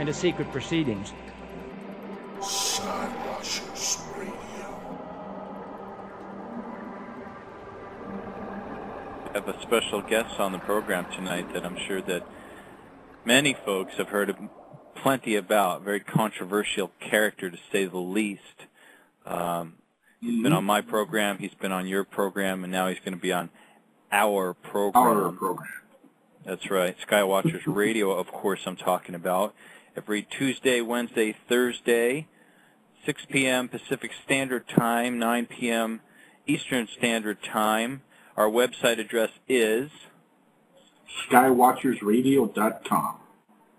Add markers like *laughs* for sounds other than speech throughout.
and to secret proceedings. Skywatchers Radio. I have a special guest on the program tonight that I'm sure that many folks have heard plenty about. Very controversial character, to say the least. Um, he's mm-hmm. been on my program, he's been on your program, and now he's going to be on our program. Our program. That's right. Skywatchers Radio, of course, I'm talking about. Every Tuesday, Wednesday, Thursday, 6 p.m. Pacific Standard Time, 9 p.m. Eastern Standard Time. Our website address is skywatchersradio.com.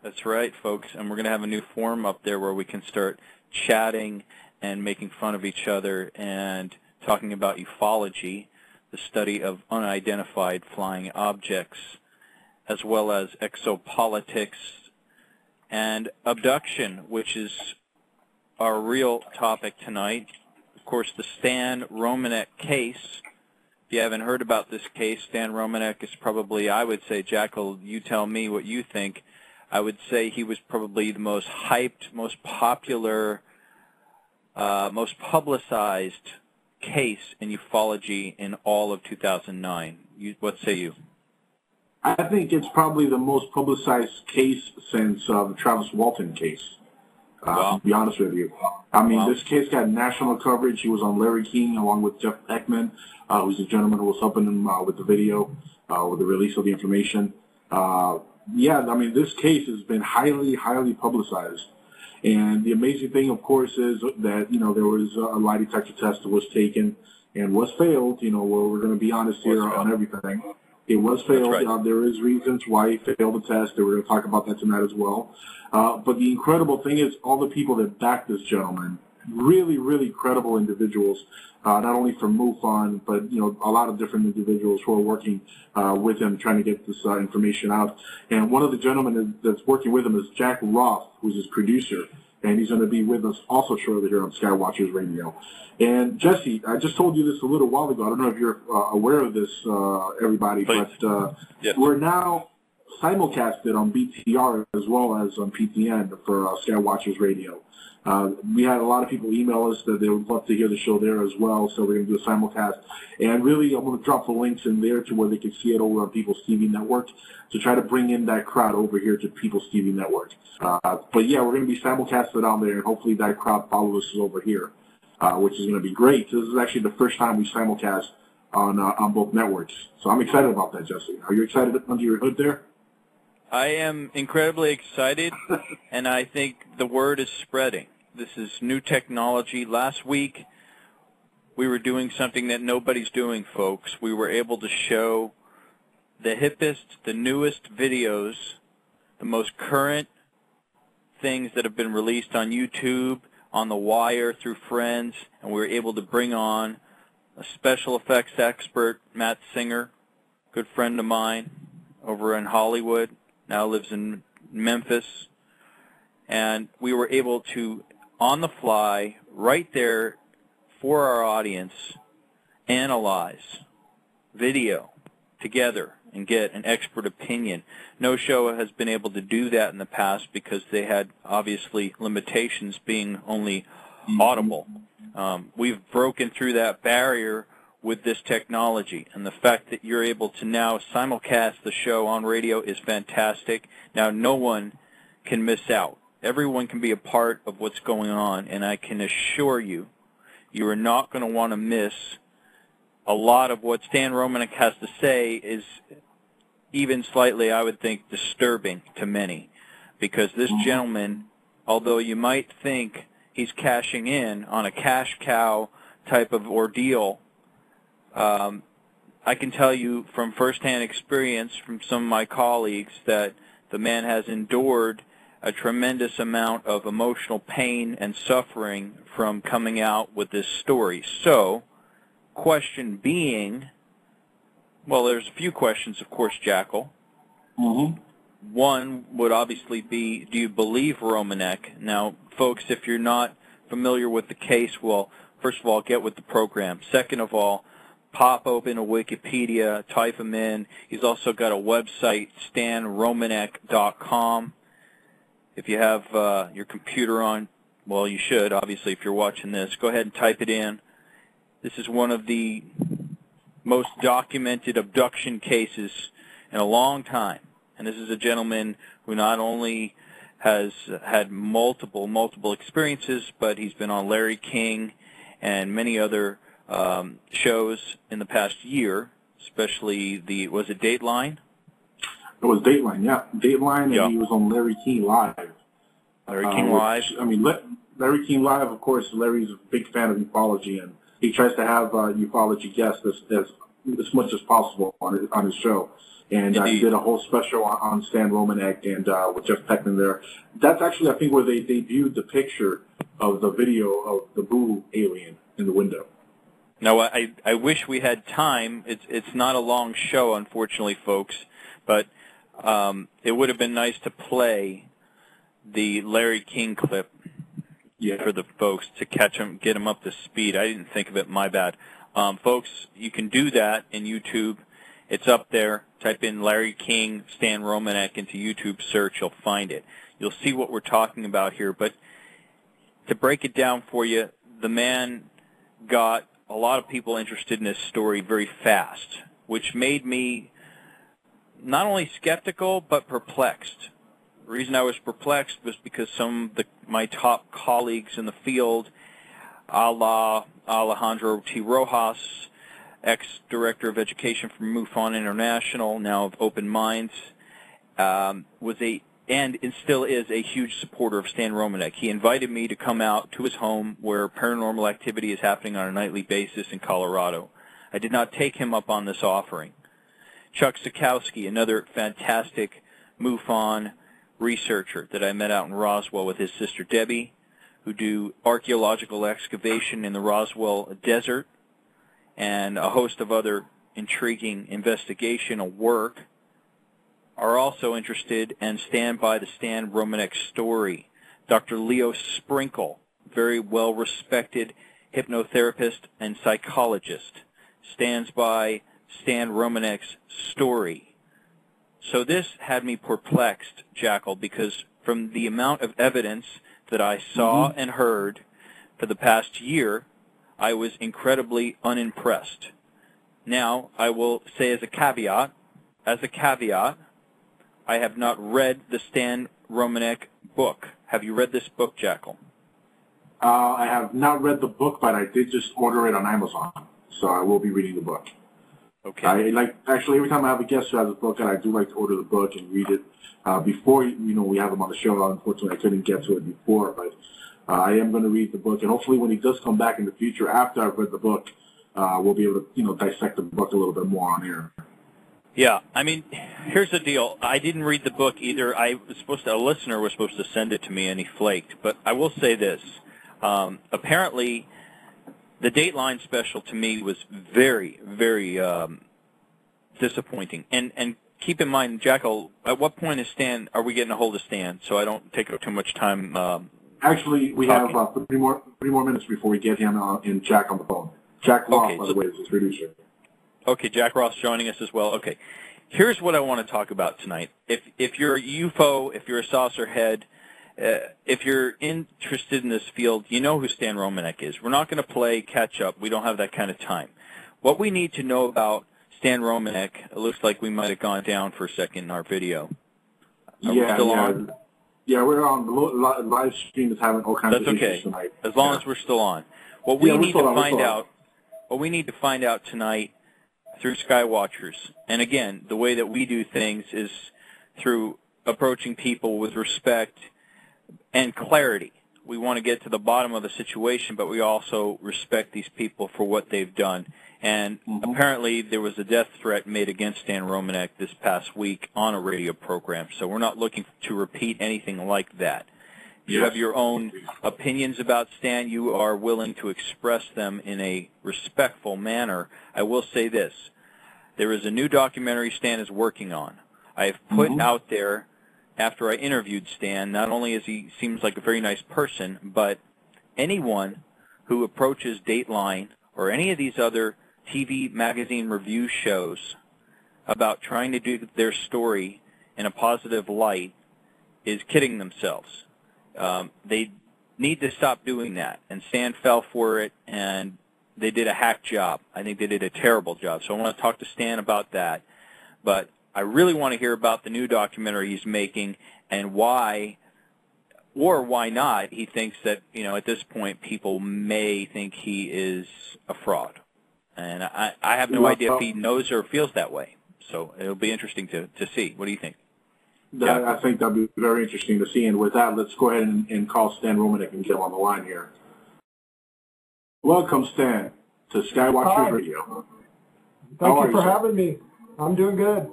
That's right, folks. And we're going to have a new forum up there where we can start chatting and making fun of each other and talking about ufology, the study of unidentified flying objects, as well as exopolitics and abduction, which is our real topic tonight. Of course, the Stan Romanek case. If you haven't heard about this case, Stan Romanek is probably, I would say, Jackal, you tell me what you think. I would say he was probably the most hyped, most popular, uh, most publicized case in ufology in all of 2009. You, what say you? I think it's probably the most publicized case since uh, the Travis Walton case. Uh, wow. To be honest with you, I mean, wow. this case got national coverage. He was on Larry King along with Jeff Peckman, uh, who's the gentleman who was helping him uh, with the video, uh, with the release of the information. Uh, yeah, I mean, this case has been highly, highly publicized. And the amazing thing, of course, is that, you know, there was a lie detector test that was taken and was failed. You know, we're going to be honest here on everything. It was failed. Right. Uh, there is reasons why he failed the test. We're going to talk about that tonight as well. Uh, but the incredible thing is all the people that backed this gentleman, really, really credible individuals, uh, not only from MUFON, but you know a lot of different individuals who are working uh, with him, trying to get this uh, information out. And one of the gentlemen that's working with him is Jack Roth, who's his producer, and he's going to be with us also shortly here on Skywatchers Radio. And Jesse, I just told you this a little while ago. I don't know if you're uh, aware of this, uh, everybody, Please. but uh, yes. we're now simulcasted on BTR as well as on PTN for uh, Skywatchers Radio. Uh, we had a lot of people email us that they would love to hear the show there as well, so we're going to do a simulcast. And really, I'm going to drop the links in there to where they can see it over on People's TV Network to try to bring in that crowd over here to People's TV Network. Uh, but yeah, we're going to be simulcasted on there, and hopefully that crowd follows us over here, uh, which is going to be great. This is actually the first time we simulcast on uh, on both networks, so I'm excited about that, Jesse. Are you excited under your hood there? I am incredibly excited, *laughs* and I think the word is spreading. This is new technology. Last week, we were doing something that nobody's doing, folks. We were able to show the hippest, the newest videos, the most current things that have been released on YouTube, on The Wire, through friends, and we were able to bring on a special effects expert, Matt Singer, good friend of mine over in Hollywood now lives in Memphis. And we were able to, on the fly, right there for our audience, analyze video together and get an expert opinion. No show has been able to do that in the past because they had obviously limitations being only audible. Um, we've broken through that barrier with this technology. And the fact that you're able to now simulcast the show on radio is fantastic. Now, no one can miss out. Everyone can be a part of what's going on, and I can assure you You are not going to want to miss a lot of what Stan Romanek has to say is even slightly, I would think, disturbing to many. Because this mm-hmm. gentleman, although you might think he's cashing in on a cash cow type of ordeal, um, I can tell you from firsthand experience from some of my colleagues that the man has endured a tremendous amount of emotional pain and suffering from coming out with this story. So, question being, well, there's a few questions, of course, Jackal. Mm-hmm. One would obviously be, do you believe Romanek? Now, folks, if you're not familiar with the case, well, first of all, get with the program. Second of all, pop open a Wikipedia, type him in. He's also got a website, stanromanek.com. If you have uh, your computer on, well, you should, obviously, if you're watching this. Go ahead and type it in. This is one of the most documented abduction cases in a long time. And this is a gentleman who not only has had multiple, multiple experiences, but he's been on Larry King and many other um, shows in the past year, especially the, was it Dateline? It was Dateline, yeah. Dateline, and Yeah. he was on Larry King Live. Larry Uh, King which- Live. I mean, Larry King Live, of course, Larry's a big fan of ufology, and he tries to have uh, ufology guests as, as as much as possible on his, on his show. And uh, he did a whole special on, on Stan Romanek and uh, with Jeff Peckman there. That's actually, I think, where they debuted the picture of the video of the Boo alien in the window. Now, I I wish we had time. It's it's not a long show, unfortunately, folks. But um, it would have been nice to play the Larry King clip Yeah. for the folks to catch them, get them up to speed. I didn't think of it. My bad, um, folks. You can do that in YouTube. It's up there. Type in Larry King, Stan Romanek into YouTube search. You'll find it. You'll see what we're talking about here. But to break it down for you, the man got a lot of people interested in this story very fast, which made me not only skeptical but perplexed. The reason I was perplexed was because some of the, my top colleagues in the field, a la Alejandro T. Rojas, ex-director of education from MUFON International, now of Open Minds, um, was a and still is a huge supporter of Stan Romanek. He invited me to come out to his home where paranormal activity is happening on a nightly basis in Colorado. I did not take him up on this offering. Chuck Zukowski, another fantastic MUFON researcher that I met out in Roswell with his sister Debbie, who do archaeological excavation in the Roswell Desert, and a host of other intriguing investigational work are also interested and stand by the Stan Romanek story. Dr. Leo Sprinkle, very well respected hypnotherapist and psychologist, stands by Stan Romanek's story. So this had me perplexed, Jackal, because from the amount of evidence that I saw mm-hmm. and heard for the past year, I was incredibly unimpressed. Now, I will say as a caveat, as a caveat, I have not read the Stan Romanek book. Have you read this book, Jackal? Uh, I have not read the book, but I did just order it on Amazon, so I will be reading the book. Okay. I like actually every time I have a guest who has a book, and I do like to order the book and read it uh, before you know we have him on the show. Unfortunately, I couldn't get to it before, but uh, I am going to read the book, and hopefully, when he does come back in the future after I've read the book, uh, we'll be able to you know dissect the book a little bit more on air. Yeah, I mean, here's the deal. I didn't read the book either. I was supposed to, a listener was supposed to send it to me, and he flaked. But I will say this: um, apparently, the Dateline special to me was very, very um, disappointing. And and keep in mind, Jackal, at what point is Stan? Are we getting a hold of Stan? So I don't take up too much time. Um, Actually, we Talking. have uh, three more three more minutes before we get him uh, and Jack on the phone. Jack Law, Okay, by so- the way, is his producer. Okay, Jack Roth joining us as well. Okay, here's what I want to talk about tonight. If if you're a UFO, if you're a saucer head, uh, if you're interested in this field, you know who Stan Romanek is. We're not going to play catch up. We don't have that kind of time. What we need to know about Stan Romanek, it looks like we might have gone down for a second in our video. Are yeah, still yeah, on? yeah. We're on the lo- li- live stream is having all kinds That's of okay. issues tonight. As long Yeah. as we're still on. What we Yeah, need to on, find out, what we need to find out tonight through Skywatchers, and again, the way that we do things is through approaching people with respect and clarity. We want to get to the bottom of the situation, but we also respect these people for what they've done. And apparently there was a death threat made against Stan Romanek this past week on a radio program, so we're not looking to repeat anything like that. You have your own opinions about Stan, you are willing to express them in a respectful manner. I will say this. There is a new documentary Stan is working on. I have put mm-hmm. out there after I interviewed Stan, not only is he seems like a very nice person, but anyone who approaches Dateline or any of these other TV magazine review shows about trying to do their story in a positive light is kidding themselves. Um, they need to stop doing that. And Stan fell for it, and they did a hack job. I think they did a terrible job. So I want to talk to Stan about that. But I really want to hear about the new documentary he's making and why, or why not, he thinks that, you know, at this point people may think he is a fraud. And I, I have no idea if he knows or feels that way. So it'll be interesting to, to see. What do you think? That, I think that'd be very interesting to see. And with that, let's go ahead and, and call Stan Romanek and get him on the line here. Welcome, Stan, to Skywatchers Hi. Radio. How Thank are you for sir? having me. I'm doing good.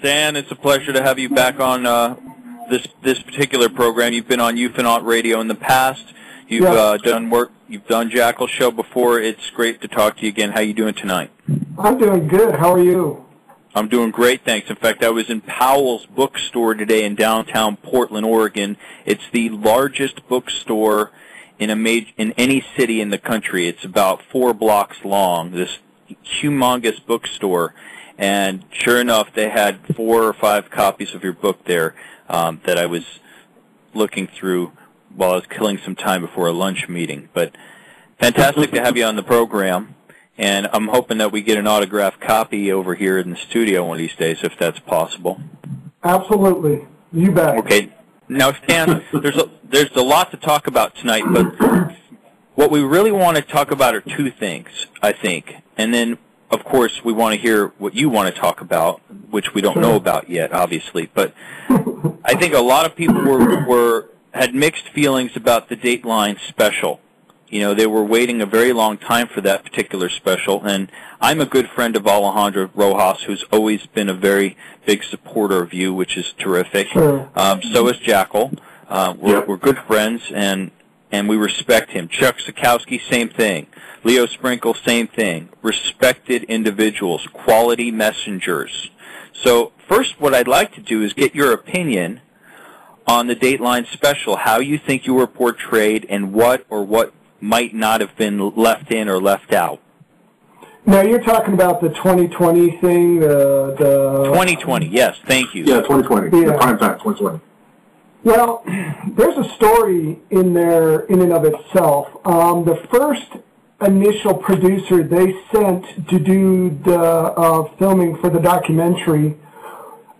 Stan, it's a pleasure to have you back on uh, this this particular program. You've been on Ufonaut Radio in the past. You've Yeah. uh, done work. You've done Jackal Show before. It's great to talk to you again. How you doing tonight? I'm doing good. How are you? I'm doing great, thanks. In fact, I was in Powell's bookstore today in downtown Portland, Oregon. It's the largest bookstore in a major, in any city in the country. It's about four blocks long. This humongous bookstore, and sure enough, they had four or five copies of your book there um, that I was looking through while I was killing some time before a lunch meeting. But fantastic to have you on the program. And I'm hoping that we get an autographed copy over here in the studio one of these days, if that's possible. Absolutely. You bet. Okay. Now, Stan, *laughs* there's a, there's a lot to talk about tonight, but what we really want to talk about are two things, I think. And then, of course, we want to hear what you want to talk about, which we don't know about yet, obviously. But I think a lot of people were, were had mixed feelings about the Dateline special. You know, they were waiting a very long time for that particular special, and I'm a good friend of Alejandro Rojas, who's always been a very big supporter of you, which is terrific. Sure. Um, so is Jackal. Uh, we're, Yep. we're good friends, and and we respect him. Chuck Zukowski, same thing. Leo Sprinkle, same thing. Respected individuals, quality messengers. So first, what I'd like to do is get your opinion on the Dateline special, how you think you were portrayed, and what or what might not have been left in or left out. Now you're talking about the 2020 thing, the the 2020, yes, thank you. Yeah, 2020. The prime time, 2020. Well, there's a story in there in and of itself. Um, the first initial producer they sent to do the uh, filming for the documentary,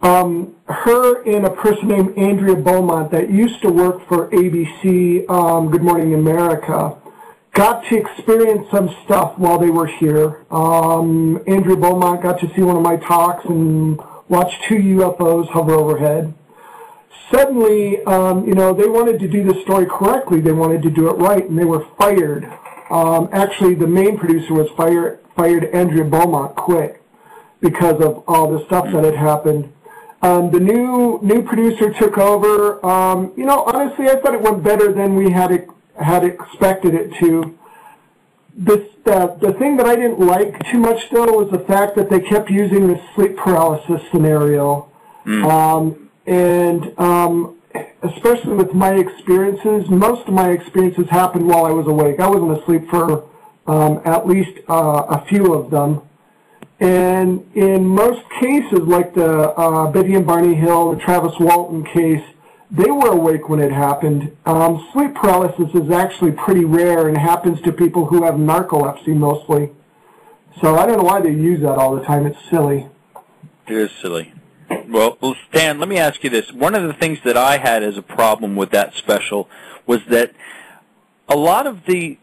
um, her and a person named Andrea Beaumont that used to work for ABC, um, Good Morning America, got to experience some stuff while they were here. Um, Andrea Beaumont got to see one of my talks and watch two UFOs hover overhead suddenly, um, you know, they wanted to do the story correctly. They wanted to do it right, and they were fired. Um, actually, the main producer was fired. Fired Andrea Beaumont quit because of all the stuff that had happened. Um, the new new producer took over. Um, you know, honestly, I thought it went better than we had it, had expected it to. This, the, the thing that I didn't like too much though was the fact that they kept using the sleep paralysis scenario. Um, and um, especially with my experiences, most of my experiences happened while I was awake. I wasn't asleep for um, at least uh, a few of them. And in most cases, like the uh, Betty and Barney Hill, the Travis Walton case, they were awake when it happened. Um, sleep paralysis is actually pretty rare and happens to people who have narcolepsy mostly. So I don't know why they use that all the time. It's silly. It is silly. Well, well, Stan, let me ask you this. One of the things that I had as a problem with that special was that a lot of the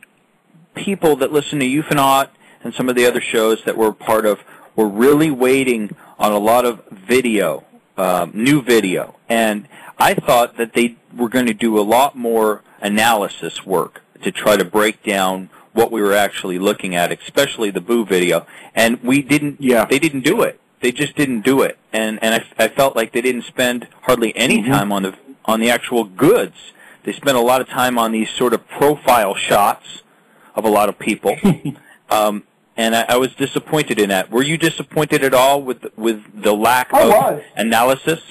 people that listen to Ufonaut and some of the other shows that we're part of were really waiting on a lot of video, um, new video, and I thought that they were going to do a lot more analysis work to try to break down what we were actually looking at, especially the Boo video, and we didn't. Yeah. They didn't do it. They just didn't do it, and and I, I felt like they didn't spend hardly any Mm-hmm. time on the on the actual goods. They spent a lot of time on these sort of profile shots of a lot of people, *laughs* um, and I, I was disappointed in that. Were you disappointed at all with with the lack I of was. analysis?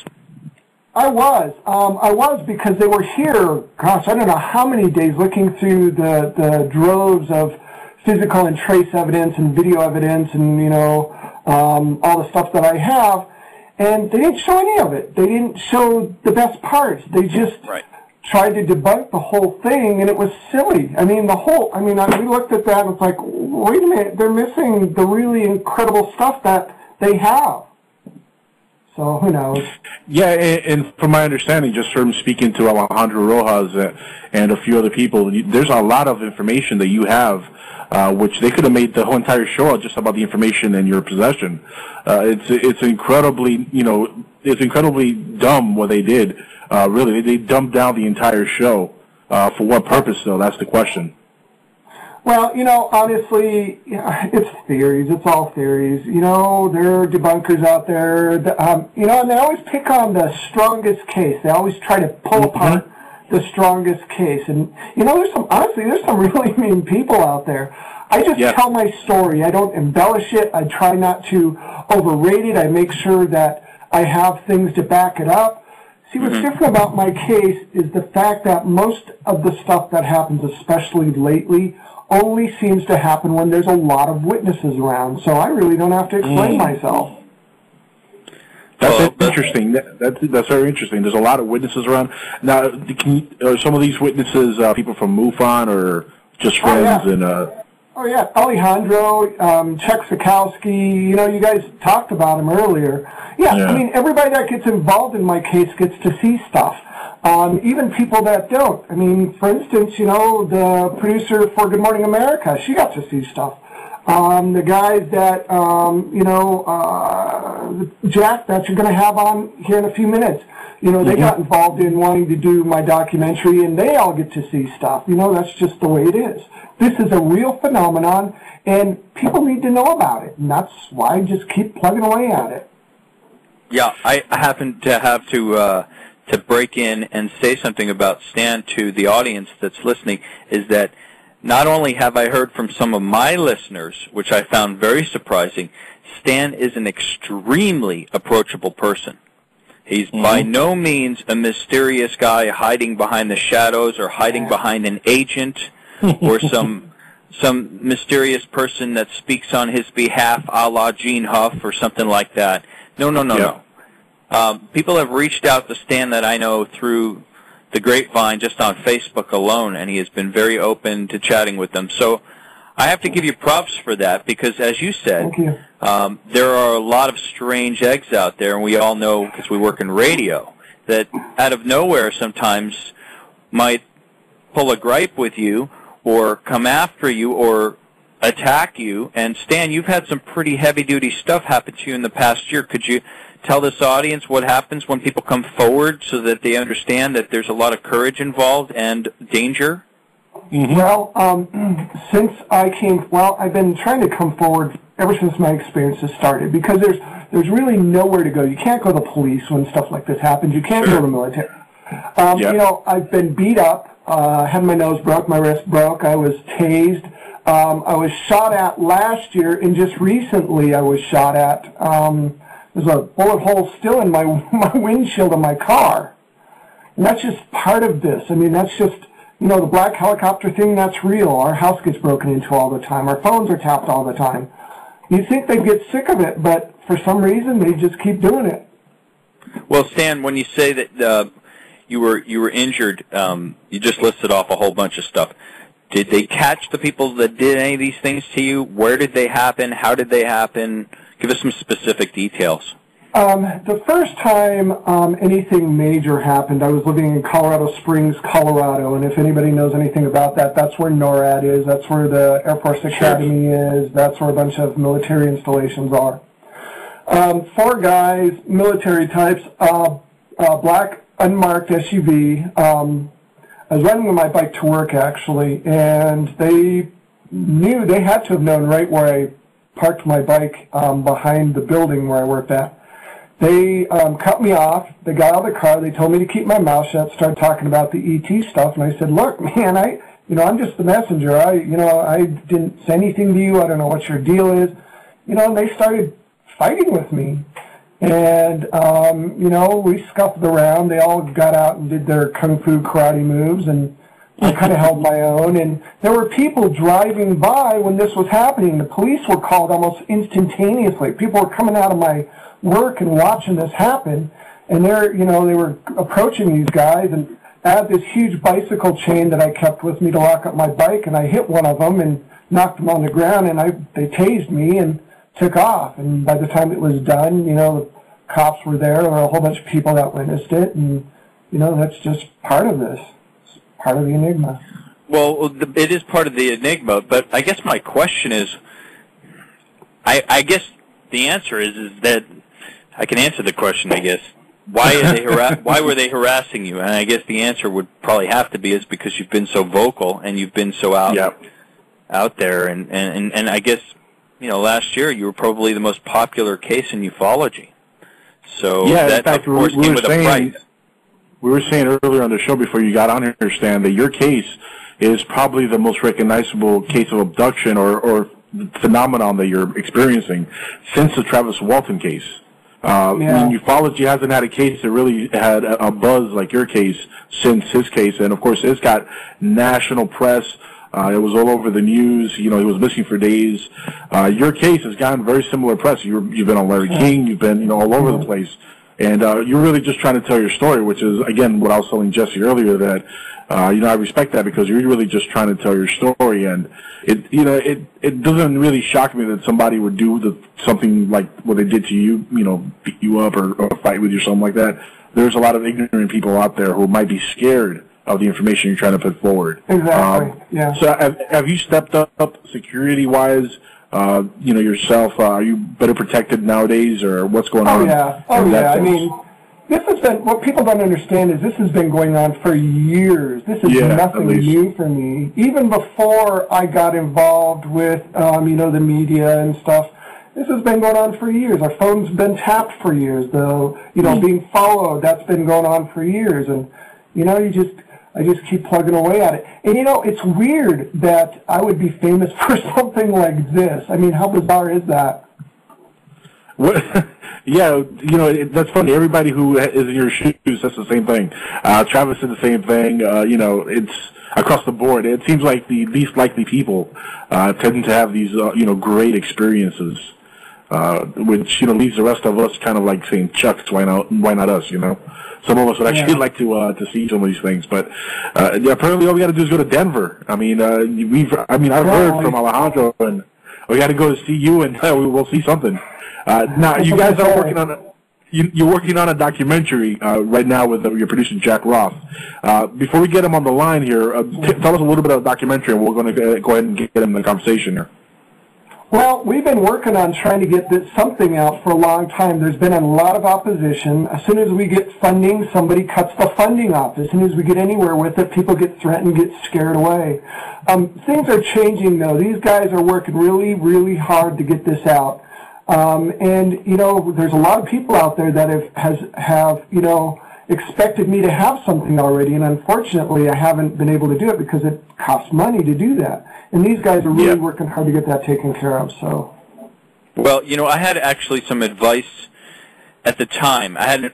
I was. Um, I was because they were here, gosh, I don't know how many days looking through the, the droves of physical and trace evidence and video evidence and, you know, um, all the stuff that I have. And they didn't show any of it. They didn't show the best parts. They just Right. tried to debunk the whole thing, and it was silly. I mean, the whole, I mean, I, we looked at that and it's like, wait a minute, they're missing the really incredible stuff that they have. So who knows? Yeah, and, and from my understanding, just from speaking to Alejandro Rojas and a few other people, there's a lot of information that you have, uh, which they could have made the whole entire show just about the information in your possession. Uh, it's it's incredibly, you know, it's incredibly dumb what they did. Uh, really, they, they dumbed down the entire show. Uh, for what purpose, though? That's the question. Well, you know, honestly, *laughs* it's theories. It's all theories. You know, there are debunkers out there. That, um, you know, and they always pick on the strongest case. They always try to pull apart the strongest case. And you know, there's some honestly, there's some *laughs* really mean people out there. I just tell my story. I don't embellish it. I try not to overrate it. I make sure that I have things to back it up. See, what's different about my case is the fact that most of the stuff that happens, especially lately, only seems to happen when there's a lot of witnesses around. So I really don't have to explain myself. That's Well, but- interesting. That, that's that's very interesting. There's a lot of witnesses around. Now, can you, are some of these witnesses uh, people from MUFON or just Oh, yeah. friends? And uh, Oh yeah, Alejandro, um, Chuck Zukowski, you know, you guys talked about him earlier. Yeah, Yeah. I mean, everybody that gets involved in my case gets to see stuff. Um, even people that don't. I mean, for instance, you know, the producer for Good Morning America, she got to see stuff. Um, the guys that, um, you know, uh, Jack, that you're going to have on here in a few minutes, you know, they got involved in wanting to do my documentary, and they all get to see stuff. You know, that's just the way it is. This is a real phenomenon, and people need to know about it, and that's why I just keep plugging away at it. Yeah, I happen to have to uh, to break in and say something about Stan to the audience that's listening. Is that not only have I heard from some of my listeners, which I found very surprising, Stan is an extremely approachable person. He's by no means a mysterious guy hiding behind the shadows or hiding behind an agent *laughs* or some some mysterious person that speaks on his behalf, a la Gene Huff or something like that. No, no, no, Yeah. no. Um, people have reached out to Stan that I know through the grapevine just on Facebook alone, and he has been very open to chatting with them. So I have to give you props for that because, as you said, you. um, there are a lot of strange eggs out there, and we all know because we work in radio that out of nowhere sometimes might pull a gripe with you or come after you or attack you. And Stan, you've had some pretty heavy duty stuff happen to you in the past year. Could you tell this audience what happens when people come forward so that they understand that there's a lot of courage involved and danger? Well, um, since I came, well, I've been trying to come forward ever since my experiences started because there's there's really nowhere to go. You can't go to the police when stuff like this happens. You can't go to the military. *clears throat* Um, Yeah. You know, I've been beat up, uh, had my nose broke, my wrist broke. I was tased. Um, I was shot at last year, and just recently I was shot at. Um, there's a bullet hole still in my *laughs* my windshield of my car. And that's just part of this. I mean, that's just, you know, the black helicopter thing, that's real. Our house gets broken into all the time. Our phones are tapped all the time. You'd think they'd get sick of it, but for some reason they just keep doing it. Well, Stan, when you say that uh, you were you were injured, um, you just listed off a whole bunch of stuff. Did they catch the people that did any of these things to you? Where did they happen? How did they happen? Give us some specific details. Um, the first time um, anything major happened, I was living in Colorado Springs, Colorado, and if anybody knows anything about that, that's where NORAD is, that's where the Air Force Academy is, that's where a bunch of military installations are. Um, four guys, military types, uh, uh, black unmarked SUV. Um, I was riding my bike to work actually, and they knew they had to have known right where I parked my bike um, behind the building where I worked at. They um, cut me off. They got out of the car. They told me to keep my mouth shut. Started talking about the ET stuff, and I said, "Look, *laughs* man, I, you know, I'm just the messenger. I, you know, I didn't say anything to you. I don't know what your deal is, you know." And they started fighting with me, and um, you know, we scuffled around. They all got out and did their kung fu karate moves, and I *laughs* kind of held my own. And there were people driving by when this was happening. The police were called almost instantaneously. People were coming out of my work and watching this happen, and they're, you know, they were approaching these guys, and I had this huge bicycle chain that I kept with me to lock up my bike, and I hit one of them and knocked them on the ground, and I they tased me and took off. And by the time it was done, you know, the cops were there. Were a whole bunch of people that witnessed it, and you know, that's just part of this, it's part of the enigma. Well, it is part of the enigma, but I guess my question is, I, I guess the answer is is that I can answer the question, I guess. Why are they hara- *laughs* why were they harassing you? And I guess the answer would probably have to be is because you've been so vocal and you've been so out yep. out there and, and and I guess you know last year you were probably the most popular case in ufology. So yeah, that in fact, of course we, we came were with a saying price. we were saying earlier on the show before you got on here, Stan, that your case is probably the most recognizable case of abduction or, or phenomenon that you're experiencing since the Travis Walton case. Uh, Yeah. I mean, ufology hasn't had a case that really had a, a buzz like your case since his case, and of course, it's got national press. Uh, it was all over the news. You know, he was missing for days. Uh, your case has gotten very similar press. You you've been on Larry King. You've been, you know, all over the place. And uh, you're really just trying to tell your story, which is again what I was telling Jesse earlier that uh, you know I respect that because you're really just trying to tell your story, and it you know it it doesn't really shock me that somebody would do the, something like what they did to you, you know, beat you up or, or fight with you or something like that. There's a lot of ignorant people out there who might be scared of the information you're trying to put forward. Exactly. yeah. So have, have you stepped up security wise? Uh, you know yourself. Uh, are you better protected nowadays, or what's going Oh on? yeah, oh in that yeah. I mean, this has been what people don't understand is this has been going on for years. This is Yeah, nothing new for me. Even before I got involved with, um, you know, the media and stuff, this has been going on for years. Our phone's been tapped for years, though. You know, being followed that's been going on for years, and you know, you just. I just keep plugging away at it. And you know, it's weird that I would be famous *laughs* for something like this. I mean, how bizarre is that? What, *laughs* yeah, you know it, that's funny. Everybody who is in your shoes says the same thing. Uh, Travis said the same thing. Uh, you know, it's across the board. It seems like the least likely people uh, tend to have these, uh, you know, great experiences, uh, which you know leaves the rest of us kind of like saying, "Chucks, why not? Why not us?" You know. Some of us would actually Yeah. like to uh, to see some of these things, but uh, yeah, apparently all we got to do is go to Denver. I mean, uh, we've I mean I've Yeah, heard from Alejandro, and we got to go to see you, and *laughs* uh, we will see something. Uh, now, you guys are working on a you, you're working on a documentary uh, right now with uh, your producer Jack Roth. Uh, before we get him on the line here, uh, t- tell us a little bit about the documentary, and we're going to go ahead and get him in the conversation here. Well, we've been working on trying to get this something out for a long time. There's been a lot of opposition. As soon as we get funding, somebody cuts the funding off. As soon as we get anywhere with it, people get threatened, get scared away. Um, things are changing though. These guys are working really, really hard to get this out. Um, and you know, there's a lot of people out there that have has have you know expected me to have something already, and unfortunately, I haven't been able to do it because it costs money to do that. And these guys are really Yeah. working hard to get that taken care of. So. Well, you know, I had actually some advice at the time. I had an,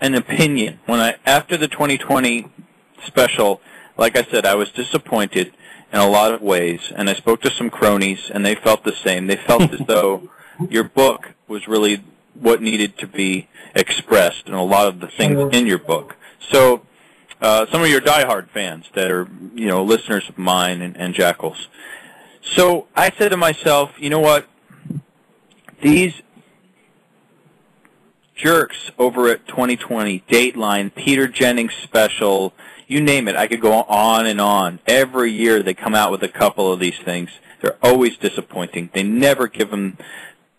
an opinion when I after the 2020 special. Like I said, I was disappointed in a lot of ways, and I spoke to some cronies, and they felt the same. They felt as *laughs* though your book was really what needed to be expressed, and a lot of the things in your book. So, uh, some of your diehard fans that are, you know, listeners of mine and, and Jackals. So I said to myself, you know what? these jerks over at 2020, Dateline, Peter Jennings special, you name it. I could go on and on. Every year they come out with a couple of these things. They're always disappointing. They never give them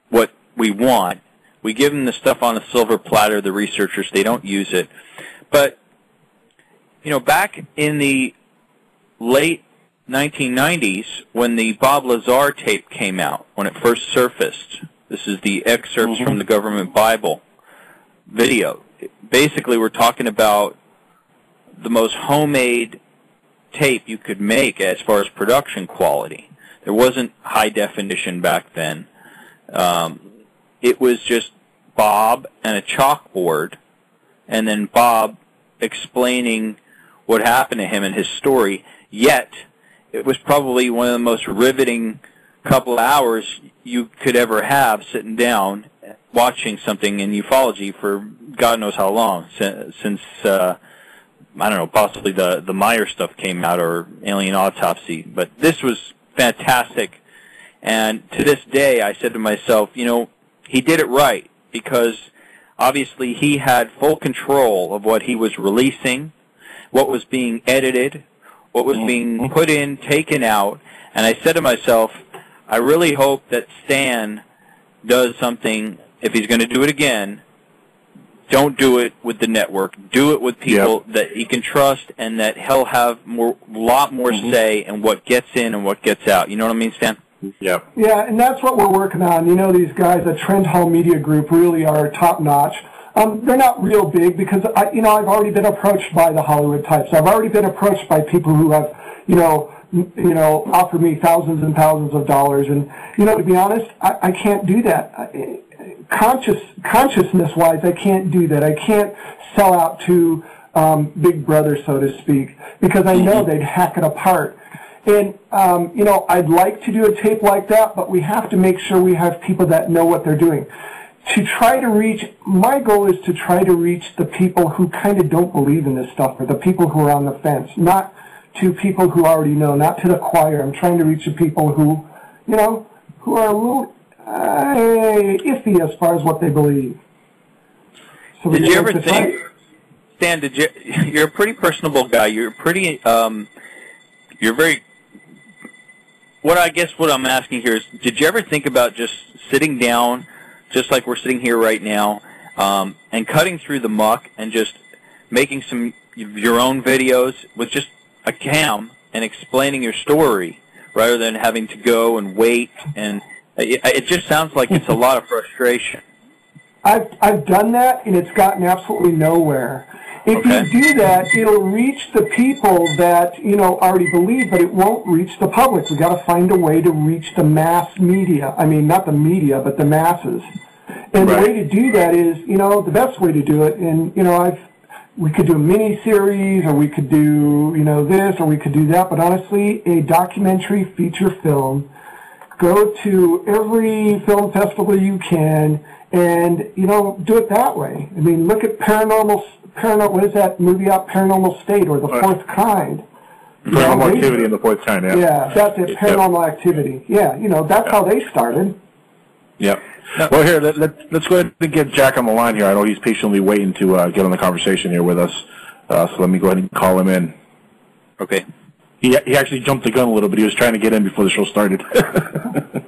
what we want. We give them the stuff on a silver platter, the researchers, they don't use it. But, you know, back in the late 1990s, when the Bob Lazar tape came out, when it first surfaced, this is the excerpts Mm-hmm. from the government Bible video. Basically, we're talking about the most homemade tape you could make as far as production quality. There wasn't high definition back then. Um, it was just Bob and a chalkboard, and then Bob explaining what happened to him and his story. Yet, it was probably one of the most riveting couple of hours you could ever have sitting down watching something in ufology for God knows how long since, since uh, I don't know, possibly the the Meier stuff came out or alien autopsy. But this was fantastic, and to this day, I said to myself, you know, he did it right because obviously he had full control of what he was releasing, what was being edited, what was mm-hmm. being put in, taken out, and I said to myself, I really hope that Stan does something if he's going to do it again don't do it with the network. Do it with people that he can trust and that he'll have more, lot more mm-hmm. say in what gets in and what gets out. You know what I mean, Stan? Yeah. Yeah, and that's what we're working on. You know, these guys at Trend Hall Media Group really are top notch. Um, they're not real big because I, you know, I've already been approached by the Hollywood types. I've already been approached by people who have, you know, you know, offered me thousands and thousands of dollars. And you know, to be honest, I, I can't do that. I, conscious consciousness wise, I can't do that. I can't sell out to um, Big Brother, so to speak, because I know they'd hack it apart. And um, you know, I'd like to do a tape like that, but we have to make sure we have people that know what they're doing. To try to reach, my goal is to try to reach the people who kind of don't believe in this stuff, or the people who are on the fence, not to people who already know, not to the choir. I'm trying to reach the people who, you know, who are a little uh, iffy as far as what they believe. So Did you ever think, Stan? Did you? You're a pretty personable guy. You're pretty. Um, you're very. What I guess what I'm asking here is, did you ever think about just sitting down, just like we're sitting here right now, um, and cutting through the muck and just making some your own videos with just a cam and explaining your story rather than having to go and wait and it, it just sounds like it's a lot of frustration. I've I've done that and it's gotten absolutely nowhere. If you do that, it'll reach the people that you know already believe, but it won't reach the public. We've got to find a way to reach the mass media. I mean, not the media, but the masses. And the way to do that is, you know, the best way to do it. And you know, I've we could do a mini series, or we could do you know this, or we could do that. But honestly, a documentary feature film go to every film festival you can and you know do it that way i mean look at paranormal paranormal what is that movie out paranormal state or the fourth kind Paranormal they- activity in the fourth kind, yeah. yeah that's it paranormal activity yeah you know that's how they started Yep. Well, here, let, let, let's go ahead and get Jack on the line here. I know he's patiently waiting to uh, get on the conversation here with us. Uh, so let me go ahead and call him in. Okay. He, he actually jumped the gun a little bit. He was trying to get in before the show started. *laughs*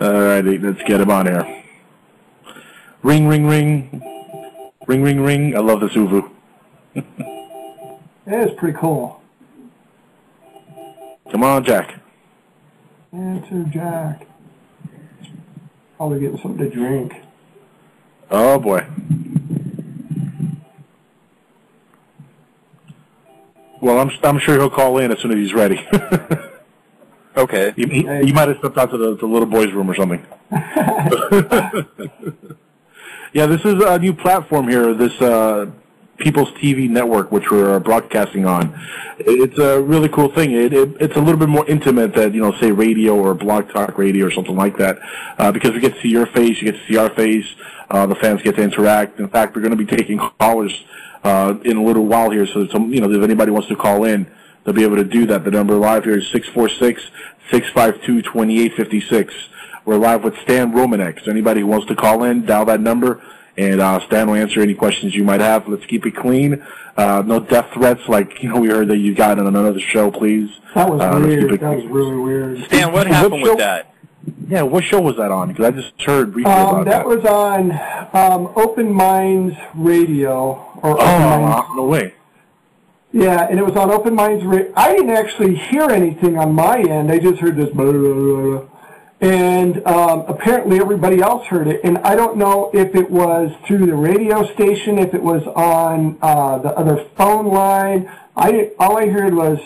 All righty, let's get him on here. Ring, ring, ring. Ring, ring, ring. I love this ooVoo. it *laughs* is pretty cool Come on, Jack. answer jack probably getting something to drink Oh, boy. Well, I'm, I'm sure he'll call in as soon as he's ready. *laughs* okay. He, he, he might have stepped out to the, the little boy's room or something. *laughs* yeah, this is a new platform here, this uh, People's TV network, which we're uh, broadcasting on. It's a really cool thing. It, it, it's a little bit more intimate than, you know, say radio or blog talk radio or something like that, uh, because we get to see your face, you get to see our face, uh, the fans get to interact. In fact, we're going to be taking callers uh, in a little while here, so some, you know, if anybody wants to call in, they'll be able to do that. The number live here is 646 652 2856. We're live with Stan Romanek. So anybody who wants to call in, dial that number, and uh, Stan will answer any questions you might have. Let's keep it clean. Uh, no death threats like you know we heard that you got on another show, please. That was Uh, weird. That was really weird. Stan, what What happened show- with that? Yeah, what show was that on? Because I just heard briefly Um, about that That was on um, Open Minds Radio or Open Minds. Oh, no way. Yeah, and it was on Open Minds. Radio. I didn't actually hear anything on my end. I just heard this, blah, blah, blah, blah. And um, apparently everybody else heard it. And I don't know if it was through the radio station, if it was on uh, the other phone line. I all I heard was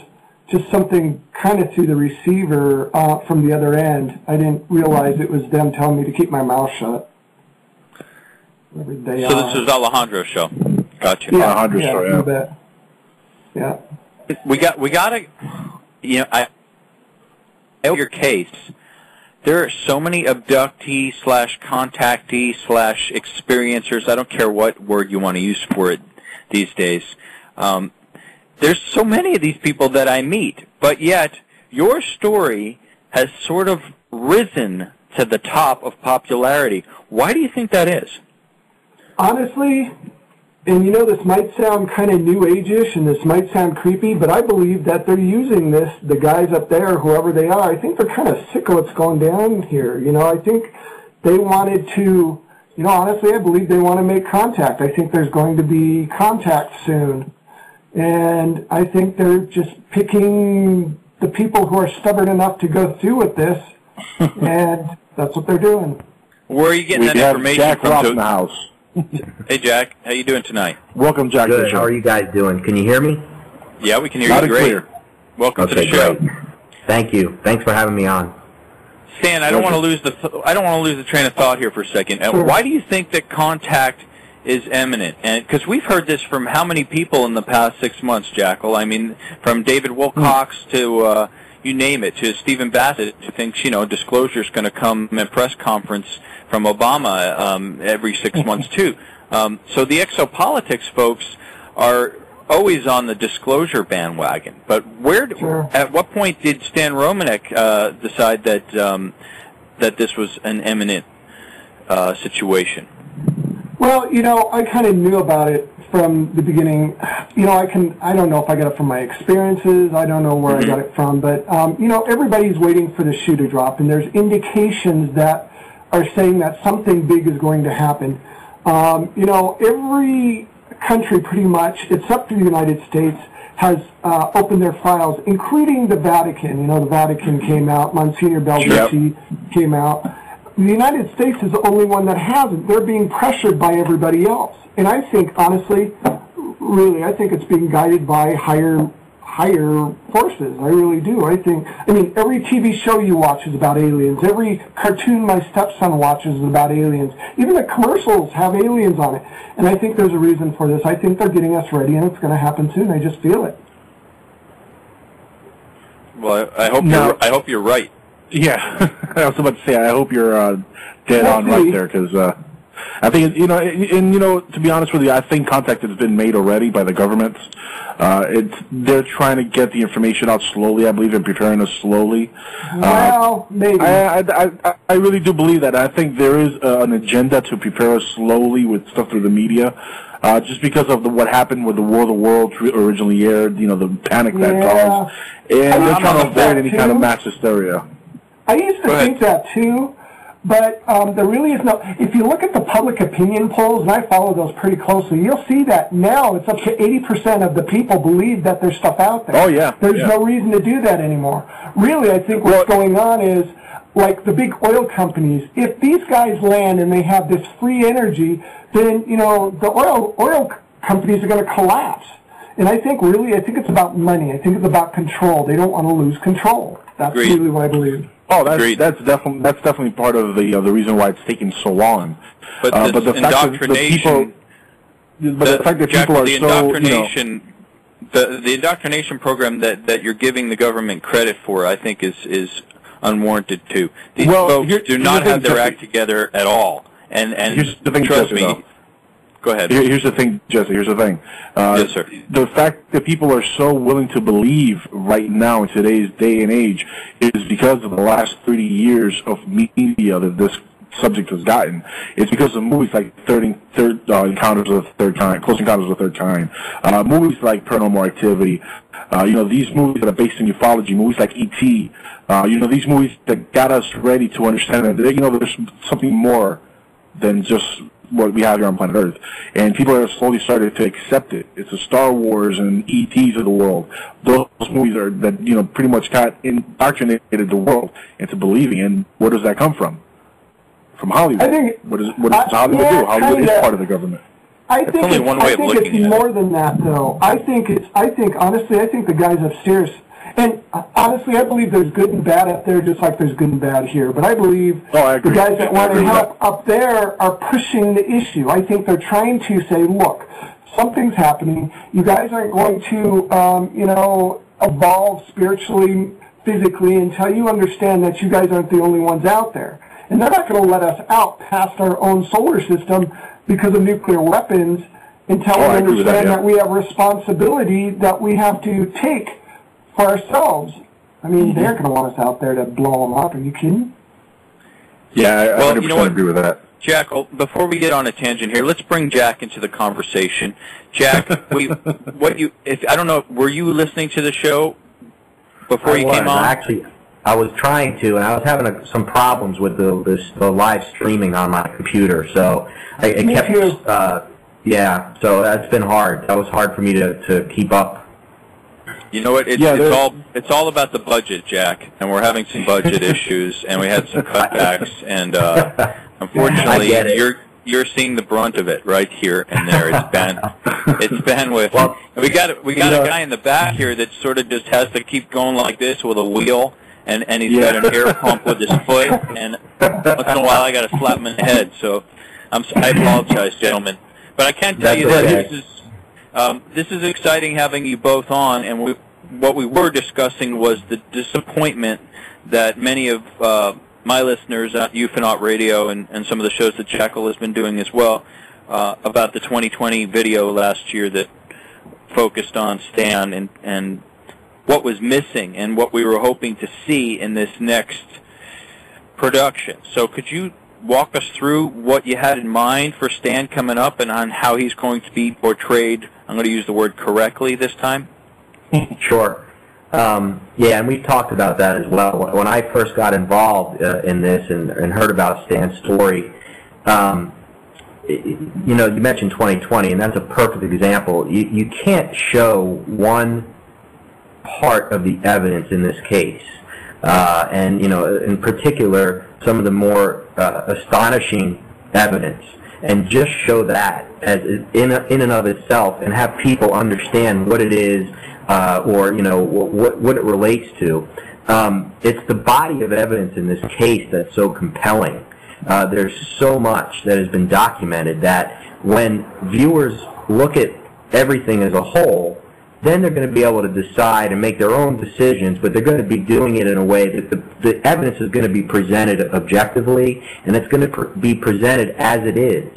just something kind of through the receiver uh, from the other end. I didn't realize it was them telling me to keep my mouth shut. Whatever they So are. this is Alejandro's show. Gotcha. yeah, yeah, you bet. Yeah. We got we got to you know I I your case. There are so many abductee slash contactee slash experiencers. I don't care what word you want to use for it these days. Um, there's so many of these people that I meet, but yet your story has sort of risen to the top of popularity. Why do you think that is? Honestly, and you know this might sound kind of new age-ish and this might sound creepy, but I believe that they're using this, the guys up there, whoever they are, I think they're kind of sick of what's going down here. You know, I think they wanted to, you know, honestly, I believe they want to make contact. I think there's going to be contact soon. And I think they're just picking the people who are stubborn enough to go through with this, *laughs* and that's what they're doing. Where are you getting We that information Jack from? Roth To- in the house. *laughs* hey Jack, how you doing tonight? Welcome, Jack. Good. How are you guys doing? Can you hear me? Yeah, we can hear Loud you great. clear. Welcome okay, to the show. great. Thank you. Thanks for having me on. Stan, I don't want to lose the th- I don't want to lose the train of thought here for a second. Uh, Sure. Why do you think that contact is imminent? And because we've heard this from how many people in the past six months, Jackal? I mean, from David Wilcock to uh, you name it, to Stephen Bassett, who thinks you know disclosure is going to come in a press conference from Obama um, every six *laughs* months too. Um, so the exopolitics folks are always on the disclosure bandwagon. But where, at what point did Stan Romanek uh, decide that um, that this was an imminent uh, situation? Well, you know, I kind of knew about it from the beginning. You know, I can, I don't know if I got it from my experiences. I don't know where I got it from, but, um, you know, everybody's waiting for the shoe to drop, and there's indications that are saying that something big is going to happen. Um, you know, every country pretty much, except the United States, has uh, opened their files, including the Vatican. You know, the Vatican came out, Monsignor Balducci came out. The United States is the only one that hasn't. They're being pressured by everybody else. And I think, honestly, really, I think it's being guided by higher higher forces. I really do. I think, I mean, every TV show you watch is about aliens. Every cartoon my stepson watches is about aliens. Even the commercials have aliens on it. And I think there's a reason for this. I think they're getting us ready, and it's going to happen soon. I just feel it. Well, I I hope No. you're I hope you're right. Yeah, *laughs* I was about to say. I hope you're uh, dead on right there because uh, I think you know, and, and you know, to be honest with you, I think contact has been made already by the government. Uh, it's they're trying to get the information out slowly. I believe in preparing us slowly. Well, maybe. I, I, I, I really do believe that. I think there is uh, an agenda to prepare us slowly with stuff through the media. Uh, just because of the, what happened with the War of the Worlds originally aired, you know, the panic that Yeah. caused, and I mean, they're I'm trying to avoid any kind of mass hysteria. I used to think that too, but um, there really is no. If you look at the public opinion polls, and I follow those pretty closely, you'll see that now it's up to 80% of the people believe that there's stuff out there. Oh, yeah, There's yeah. no reason to do that anymore. Really, I think what's going on is like the big oil companies. If these guys land and they have this free energy, then you know the oil oil companies are going to collapse. And I think really, I think it's about money. I think it's about control. They don't want to lose control. That's Agreed. really what I believe. Oh, that's that's definitely that's definitely part of the uh, the reason why it's taking so long. But uh, but the fact that the people, but the, fact that people are the so you know, indoctrination, the the indoctrination program that that you're giving the government credit for, I think is is unwarranted too. These Well, folks here- do not the have their act together at all. And and the trust me. Go ahead. Here- Here's the thing, Jesse. Here's the thing. Uh, Yes, sir. The fact that people are so willing to believe right now in today's day and age is because of the last 30 years of media that this subject has gotten. It's because of movies like Third, third uh, Encounters of the Third Kind, Close Encounters of the Third Kind, uh, movies like Paranormal Activity. Uh, you know, these movies that are based in ufology, movies like E.T. Uh, you know, these movies that got us ready to understand that you know there's something more than just what we have here on planet Earth. And people are slowly starting to accept it. It's the Star Wars and ETs of the world. Those movies are that you know pretty much got indoctrinated the world into believing. And where does that come from? From Hollywood. I think- what does what does Hollywood yeah, do? Hollywood is kinda. part of the government. I That's think only it's, one way I of think looking it's at it. more than that, though. I think it's. I think honestly, I think the guys upstairs, and uh, honestly, I believe there's good and bad up there, just like there's good and bad here. But I believe the guys that want to help up there are pushing the issue. I think they're trying to say, look, something's happening. You guys aren't going to, um, you know, evolve spiritually, physically until you understand that you guys aren't the only ones out there. And they're not going to let us out past our own solar system because of nuclear weapons until Oh, we I with that, understand yeah. that we have responsibility that we have to take for ourselves. I mean, Mm-hmm. they're going to want us out there to blow them up. Are you kidding? Yeah, I Well, 100% you know what? agree with that. Jack, oh, before we get on a tangent here, let's bring Jack into the conversation. Jack, *laughs* we, what you, if I don't know, were you listening to the show before I you was. came on? Actually, I was trying to, and I was having a, some problems with the, this, the live streaming on my computer. So I, it kept, uh, yeah. So that's been hard. That was hard for me to, to keep up. You know what? It's, Yeah, it's all it's all about the budget, Jack, and we're having some budget *laughs* issues, and we had some cutbacks, and uh, *laughs* unfortunately, I get it. you're you're seeing the brunt of it right here and there. It's Ben, *laughs* it's Ben with. we got we got you know- a guy in the back here that sort of just has to keep going like this with a wheel. And, and he's Yeah. got an air pump with his foot, and once in a while I got to slap him in the head. So I'm I apologize, gentlemen, but I can't tell That's you that okay. this is um, this is exciting having you both on, and we, what we were discussing was the disappointment that many of uh, my listeners at Ufanaut Radio and, and some of the shows that Jackal has been doing as well uh, about the 2020 video last year that focused on Stan and, and what was missing and what we were hoping to see in this next production. So could you walk us through what you had in mind for Stan coming up and on how he's going to be portrayed, I'm going to use the word correctly this time? *laughs* Sure. Um, yeah, and we've talked about that as well. When I first got involved uh, in this and, and heard about Stan's story, um, you know, you mentioned 2020, and that's a perfect example. You, you can't show one part of the evidence in this case. Uh, and, you know, in particular, some of the more uh, astonishing evidence, and just show that as in, in and of itself, and have people understand what it is, uh, or you know what what it relates to. Um, it's the body of evidence in this case that's so compelling. Uh, there's so much that has been documented that when viewers look at everything as a whole, then they're going to be able to decide and make their own decisions, but they're going to be doing it in a way that the, the evidence is going to be presented objectively, and it's going to pr- be presented as it is.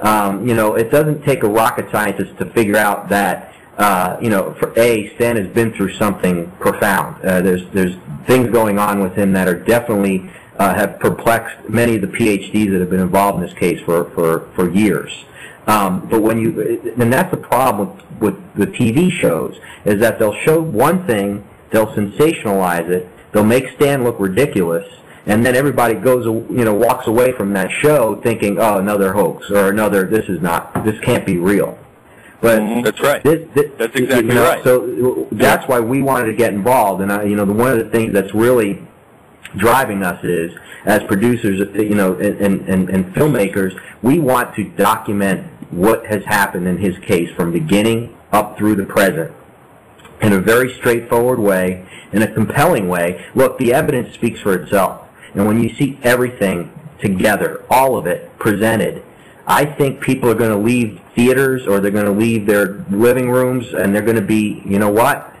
Um, you know, it doesn't take a rocket scientist to figure out that, uh, you know, for A, Stan has been through something profound. Uh, there's, there's things going on with him that are definitely uh, have perplexed many of the PhDs that have been involved in this case for, for, for years. Um, but when you, and that's the problem with the TV shows, is that they'll show one thing, they'll sensationalize it, they'll make Stan look ridiculous, and then everybody goes, you know, walks away from that show thinking, oh, another hoax or another, this is not, this can't be real. But mm-hmm. That's right. this, this, That's exactly you know, right. So that's why we wanted to get involved, and I, you know, the, one of the things that's really driving us is, as producers, you know, and, and, and filmmakers, we want to document what has happened in his case from beginning up through the present in a very straightforward way, in a compelling way. Look, the evidence speaks for itself. And when you see everything together, all of it presented, I think people are going to leave theaters or they're going to leave their living rooms and they're going to be, you know what?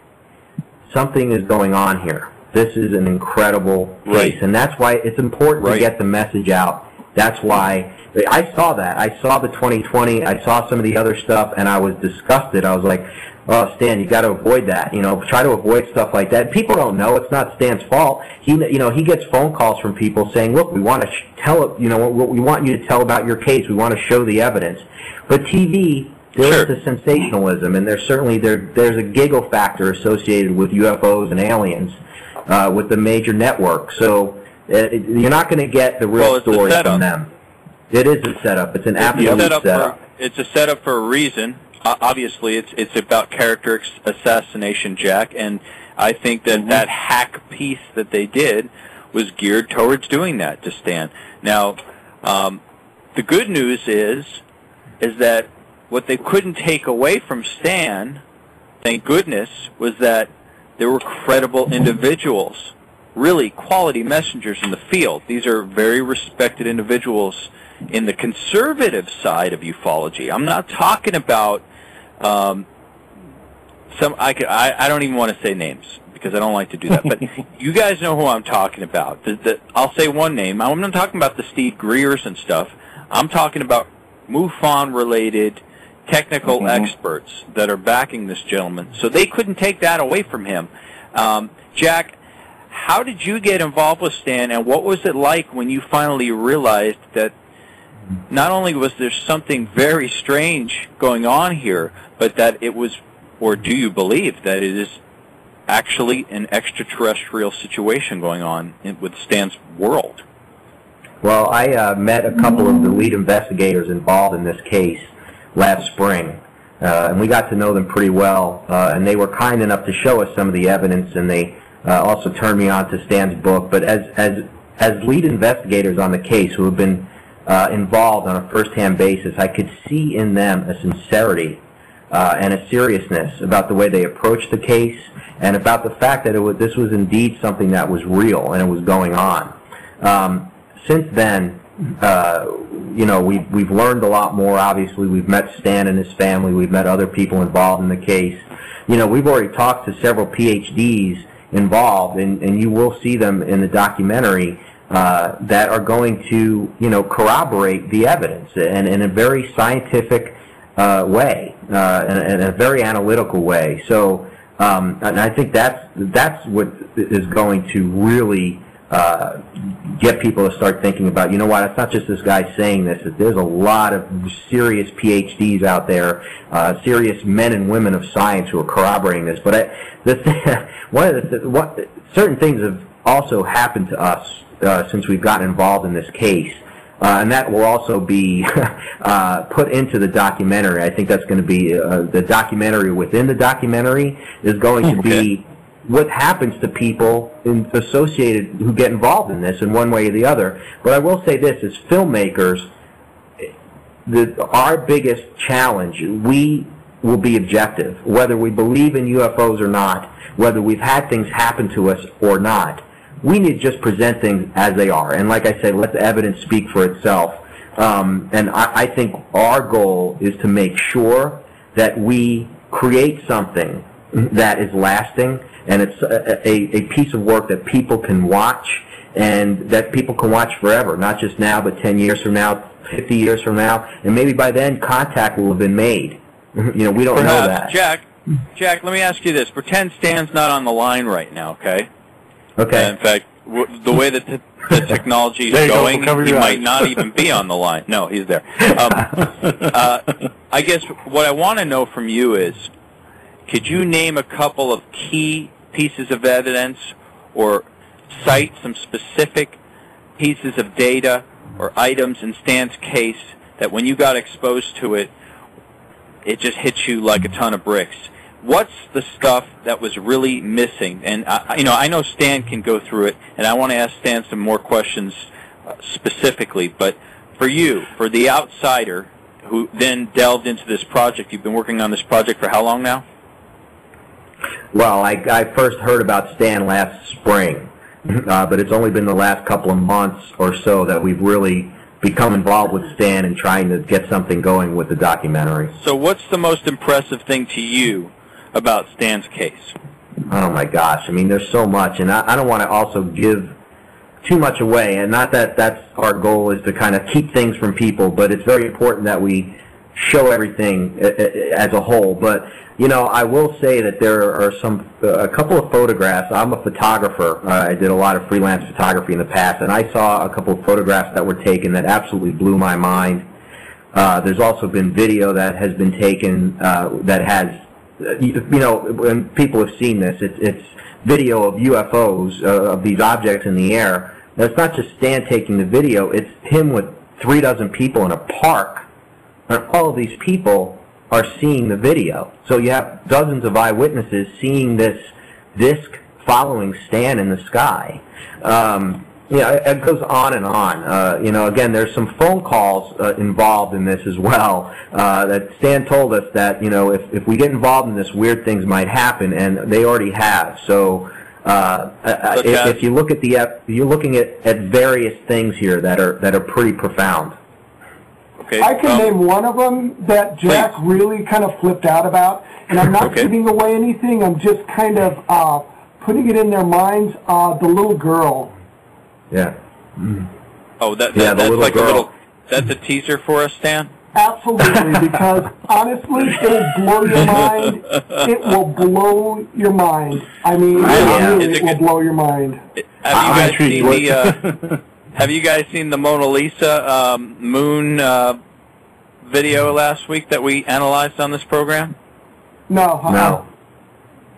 Something is going on here. This is an incredible case. Right. And that's why it's important Right. to get the message out That's why I saw that. I saw the 2020. I saw some of the other stuff, and I was disgusted. I was like, "Oh, Stan, you got to avoid that. You know, try to avoid stuff like that." People don't know. It's not Stan's fault. He, you know, he gets phone calls from people saying, "Look, we want to sh- tell, you know, what we want you to tell about your case. We want to show the evidence." But TV, there is a sensationalism, and there's certainly there there's a giggle factor associated with UFOs and aliens uh, with the major networks. So uh, you're not going to get the real Well, story from them. It is a setup. It's an absolute set up setup. For, it's a setup for a reason. Uh, obviously, it's it's about character assassination, Jack, and I think that that hack piece that they did was geared towards doing that to Stan. Now, um, the good news is is that what they couldn't take away from Stan, thank goodness, was that there were credible individuals, really quality messengers in the field. These are very respected individuals in the conservative side of ufology. I'm not talking about um, some. I, could, I I don't even want to say names because I don't like to do that. But *laughs* you guys know who I'm talking about. The, the, I'll say one name. I'm not talking about the Steve Greers and stuff. I'm talking about MUFON related technical experts that are backing this gentleman. So they couldn't take that away from him. Um, Jack, how did you get involved with Stan, and what was it like when you finally realized that not only was there something very strange going on here, but that it was, or do you believe that it is actually an extraterrestrial situation going on in, with Stan's world? Well, I uh, met a couple of the lead investigators involved in this case last spring, uh, and we got to know them pretty well. Uh, and they were kind enough to show us some of the evidence, and they uh, also turned me on to Stan's book. But as as as lead investigators on the case, who have been uh, involved on a first-hand basis, I could see in them a sincerity uh, and a seriousness about the way they approached the case, and about the fact that it was, this was indeed something that was real and it was going on. Um, since then, uh, you know, we've, we've learned a lot more. Obviously, we've met Stan and his family. We've met other people involved in the case. You know, we've already talked to several PhDs involved, and, and you will see them in the documentary uh, that are going to, you know, corroborate the evidence and in a very scientific uh, way, uh, in, a, in a very analytical way. So, um, and I think that's that's what is going to really uh, get people to start thinking about, you know what, it's not just this guy saying this, there's a lot of serious PhDs out there, uh, serious men and women of science who are corroborating this. But I, *laughs* one of the, what, certain things have also happened to us uh, since we've gotten involved in this case. Uh, and that will also be *laughs* uh, put into the documentary. I think that's going to be uh, the documentary within the documentary is going to be what happens to people in, associated who get involved in this in one way or the other. But I will say this: as filmmakers, the, our biggest challenge, we will be objective, whether we believe in UFOs or not, whether we've had things happen to us or not. We need to just present things as they are, and like I said, let the evidence speak for itself. Um, and I, I think our goal is to make sure that we create something that is lasting and it's a, a, a piece of work that people can watch and that people can watch forever, not just now, but 10 years from now, 50 years from now, and maybe by then contact will have been made. You know, we don't know that. Jack, Jack, let me ask you this. Pretend Stan's not on the line right now, okay? Okay. in fact, w- the way that the, the *laughs* technology is go. going, Cover he might eyes. not even be on the line. No, he's there. Um, *laughs* uh, I guess what I want to know from you is, could you name a couple of key pieces of evidence or cite some specific pieces of data or items in Stan's case that when you got exposed to it, it just hits you like a ton of bricks. What's the stuff that was really missing? And I, you know, I know Stan can go through it, and I want to ask Stan some more questions uh, specifically. But for you, for the outsider who then delved into this project, you've been working on this project for how long now? Well, I, I first heard about Stan last spring, uh, but it's only been the last couple of months or so that we've really become involved with Stan and trying to get something going with the documentary. So, what's the most impressive thing to you about Stan's case? Oh my gosh! I mean, there's so much, and I, I don't want to also give too much away, and not that that's our goal is to kind of keep things from people, but it's very important that we show everything uh, uh, as a whole. But you know, I will say that there are some a couple of photographs. I'm a photographer. Uh, I did a lot of freelance photography in the past, and I saw a couple of photographs that were taken that absolutely blew my mind. Uh, there's also been video that has been taken uh, that has, you know, when people have seen this, it's, it's video of UFOs, uh, of these objects in the air. Now, it's not just Stan taking the video, it's him with three dozen people in a park, and all of these people are seeing the video. So you have dozens of eyewitnesses seeing this disc following Stan in the sky. Um, yeah, it, it goes on and on. Uh, you know, again, there's some phone calls uh, involved in this as well. Uh, that Stan told us that you know if if we get involved in this, weird things might happen, and they already have. So. Uh, uh, if, if you look at the, ep- you're looking at, at various things here that are that are pretty profound. Okay. I can name one of them that Jack really kind of flipped out about, and I'm not Okay. giving away anything. I'm just kind of uh, putting it in their minds. Uh, the little girl. Yeah. Oh, that, that Yeah, the that's little like girl. a little. That's a teaser for us, Stan. Absolutely, *laughs* because honestly, it'll blow your mind. It will blow your mind. I mean, Yeah. really, it it will blow your mind. Have you guys seen the? Uh, *laughs* have you guys seen the Mona Lisa um, moon uh, video last week that we analyzed on this program? No, uh-uh. No.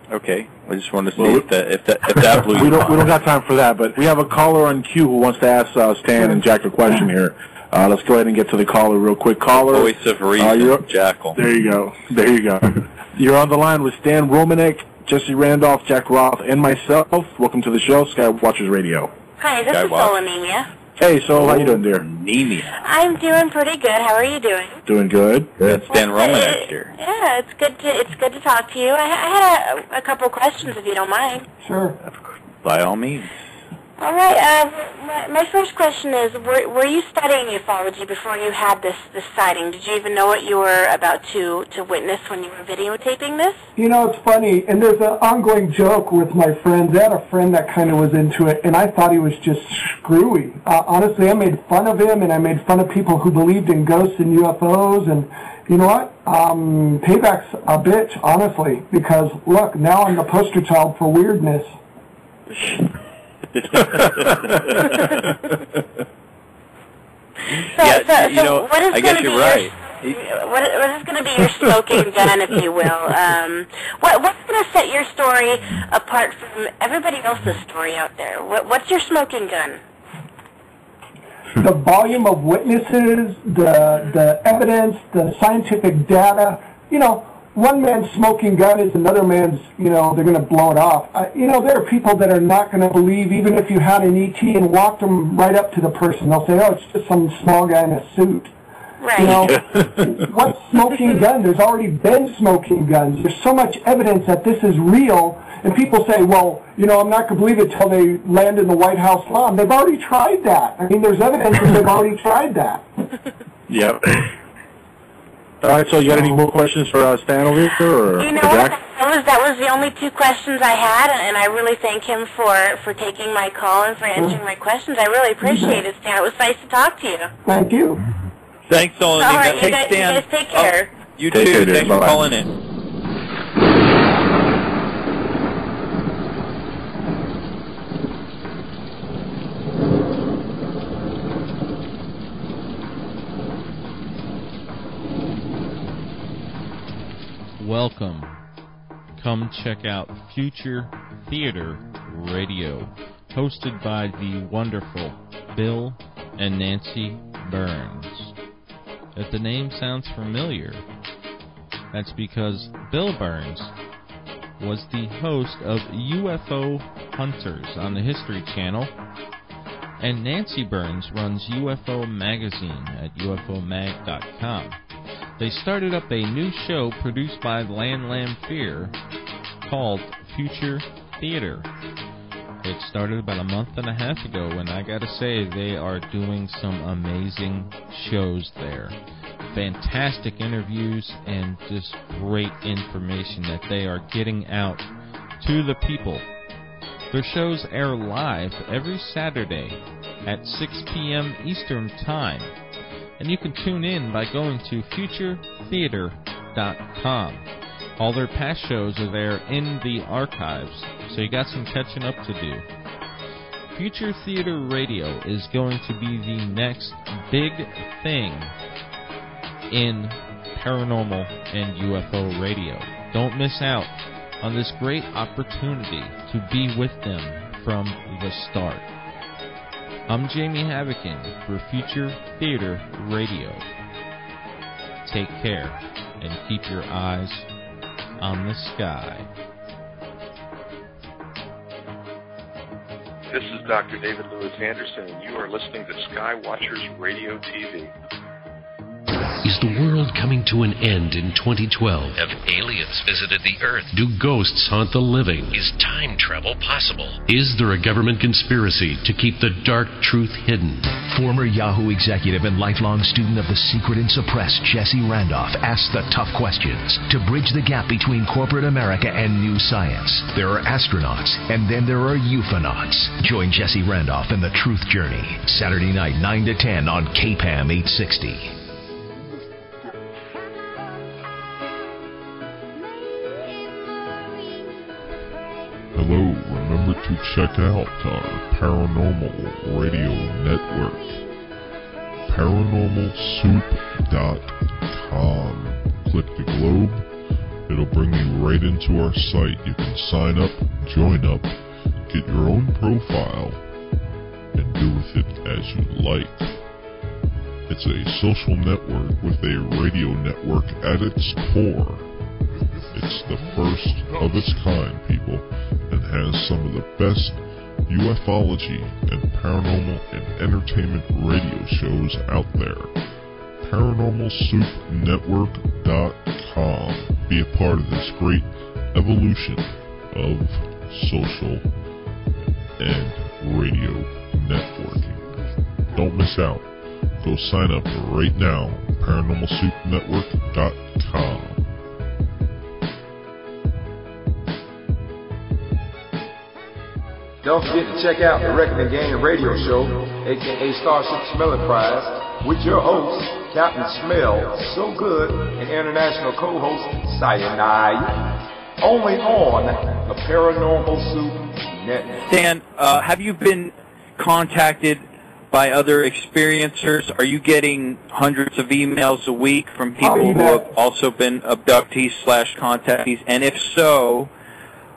Okay, I just wanted to see Well, if that if that if that *laughs* blew we you. don't we don't got time for that, but we have a caller on queue who wants to ask uh, Stan and Jack a question here. Uh, let's go ahead and get to the caller real quick. Caller, Voice of reason, uh, you're- Jackal. there you go, there you go. you're on the line with Stan Romanek, Jesse Randolph, Jack Roth, and myself. Welcome to the show, Skywatchers Radio. Hi, this Guy is Watts. Solonemia. Hey, so how you doing, dear? Anemia. I'm doing pretty good. How are you doing? Doing good. Good. Stan Romanek here. Yeah, it's good to it's good to talk to you. I, I had a, a couple questions, if you don't mind. Sure. By all means. All right. Uh, my, my first question is: were, were you studying ufology before you had this this sighting? Did you even know what you were about to to witness when you were videotaping this? You know, it's funny, and there's an ongoing joke with my friends. I had a friend that kind of was into it, and I thought he was just screwy. Uh, honestly, I made fun of him, and I made fun of people who believed in ghosts and UFOs, and you know what? Um, payback's a bitch, honestly, because look, now I'm the poster child for weirdness. *laughs* So, yeah, so, you know, what is I guess gonna you're be right. Your, what, what is going to be your smoking gun, if you will? *laughs* Um, what, what's going to set your story apart from everybody else's story out there? What, what's your smoking gun? the volume of witnesses, the the evidence, the scientific data. You know, one man's smoking gun is another man's. You know, they're going to blow it off. Uh, you know, there are people that are not going to believe even if you had an ET and walked them right up to the person. They'll say, "Oh, it's just some small guy in a suit." Right. You know, *laughs* what's smoking gun? There's already been smoking guns. There's so much evidence that this is real, and people say, well, you know, I'm not going to believe it till they land in the White House lawn. They've already tried that. I mean, there's evidence that they've already tried that. *laughs* Yep. All right, so you got any more questions for uh, Stan over here, or You know for what? Jack? That was that was the only two questions I had, and I really thank him for for taking my call and for answering my questions. I really appreciate it, Stan. It was nice to talk to you. Thank you. Thanks, Solon. All right, you hey, guys, you guys take care. Oh, you Take too. care. Thanks for Bye-bye. calling in. Welcome. Come check out Future Theater Radio, hosted by the wonderful Bill and Nancy Birnes. If the name sounds familiar, that's because Bill Birnes was the host of UFO Hunters on the History Channel, and Nancy Birnes runs UFO Magazine at UFOmag.com. They started up a new show produced by Land Lamb Fear called Future Theater. It started about a month and a half ago, and I gotta say, they are doing some amazing shows there. Fantastic interviews and just great information that they are getting out to the people. Their shows air live every Saturday at 6 p.m. Eastern Time, and you can tune in by going to futuretheater.com. All their past shows are there in the archives, so you got some catching up to do. Future Theater Radio is going to be the next big thing in paranormal and UFO radio. Don't miss out on this great opportunity to be with them from the start. I'm Jamie Havokin for Future Theater Radio. Take care and keep your eyes on the sky. This is Dr. David Lewis Anderson, and you are listening to Skywatchers Radio TV. Is the world coming to an end in 2012? Have aliens visited the Earth? Do ghosts haunt the living? Is time travel possible? Is there a government conspiracy to keep the dark truth hidden? Former Yahoo executive and lifelong student of the secret and suppressed Jesse Randolph asks the tough questions to bridge the gap between corporate America and new science. There are astronauts, and then there are euphonauts. Join Jesse Randolph in the Truth Journey, Saturday night, 9 to 10 on KPAM 860. Hello, remember to check out our Paranormal Radio Network. ParanormalSoup.com. Click the globe. It'll bring you right into our site. You can sign up, join up, get your own profile, and do with it as you like. It's a social network with a radio network at its core. It's the first of its kind, people, has some of the best ufology and paranormal and entertainment radio shows out there. ParanormalSoupNetwork.com. Be a part of this great evolution of social and radio networking. Don't miss out. Go sign up right now. ParanormalSoupNetwork.com. Don't forget to check out the Reckoning Gang radio show, aka Starship Smelling Prize, with your host, Captain Smell, So Good, and international co-host, Cyanide, only on the Paranormal Soup Network. Dan, uh, have you been contacted by other experiencers? Are you getting hundreds of emails a week from people who have also been abductees slash contactees? And if so,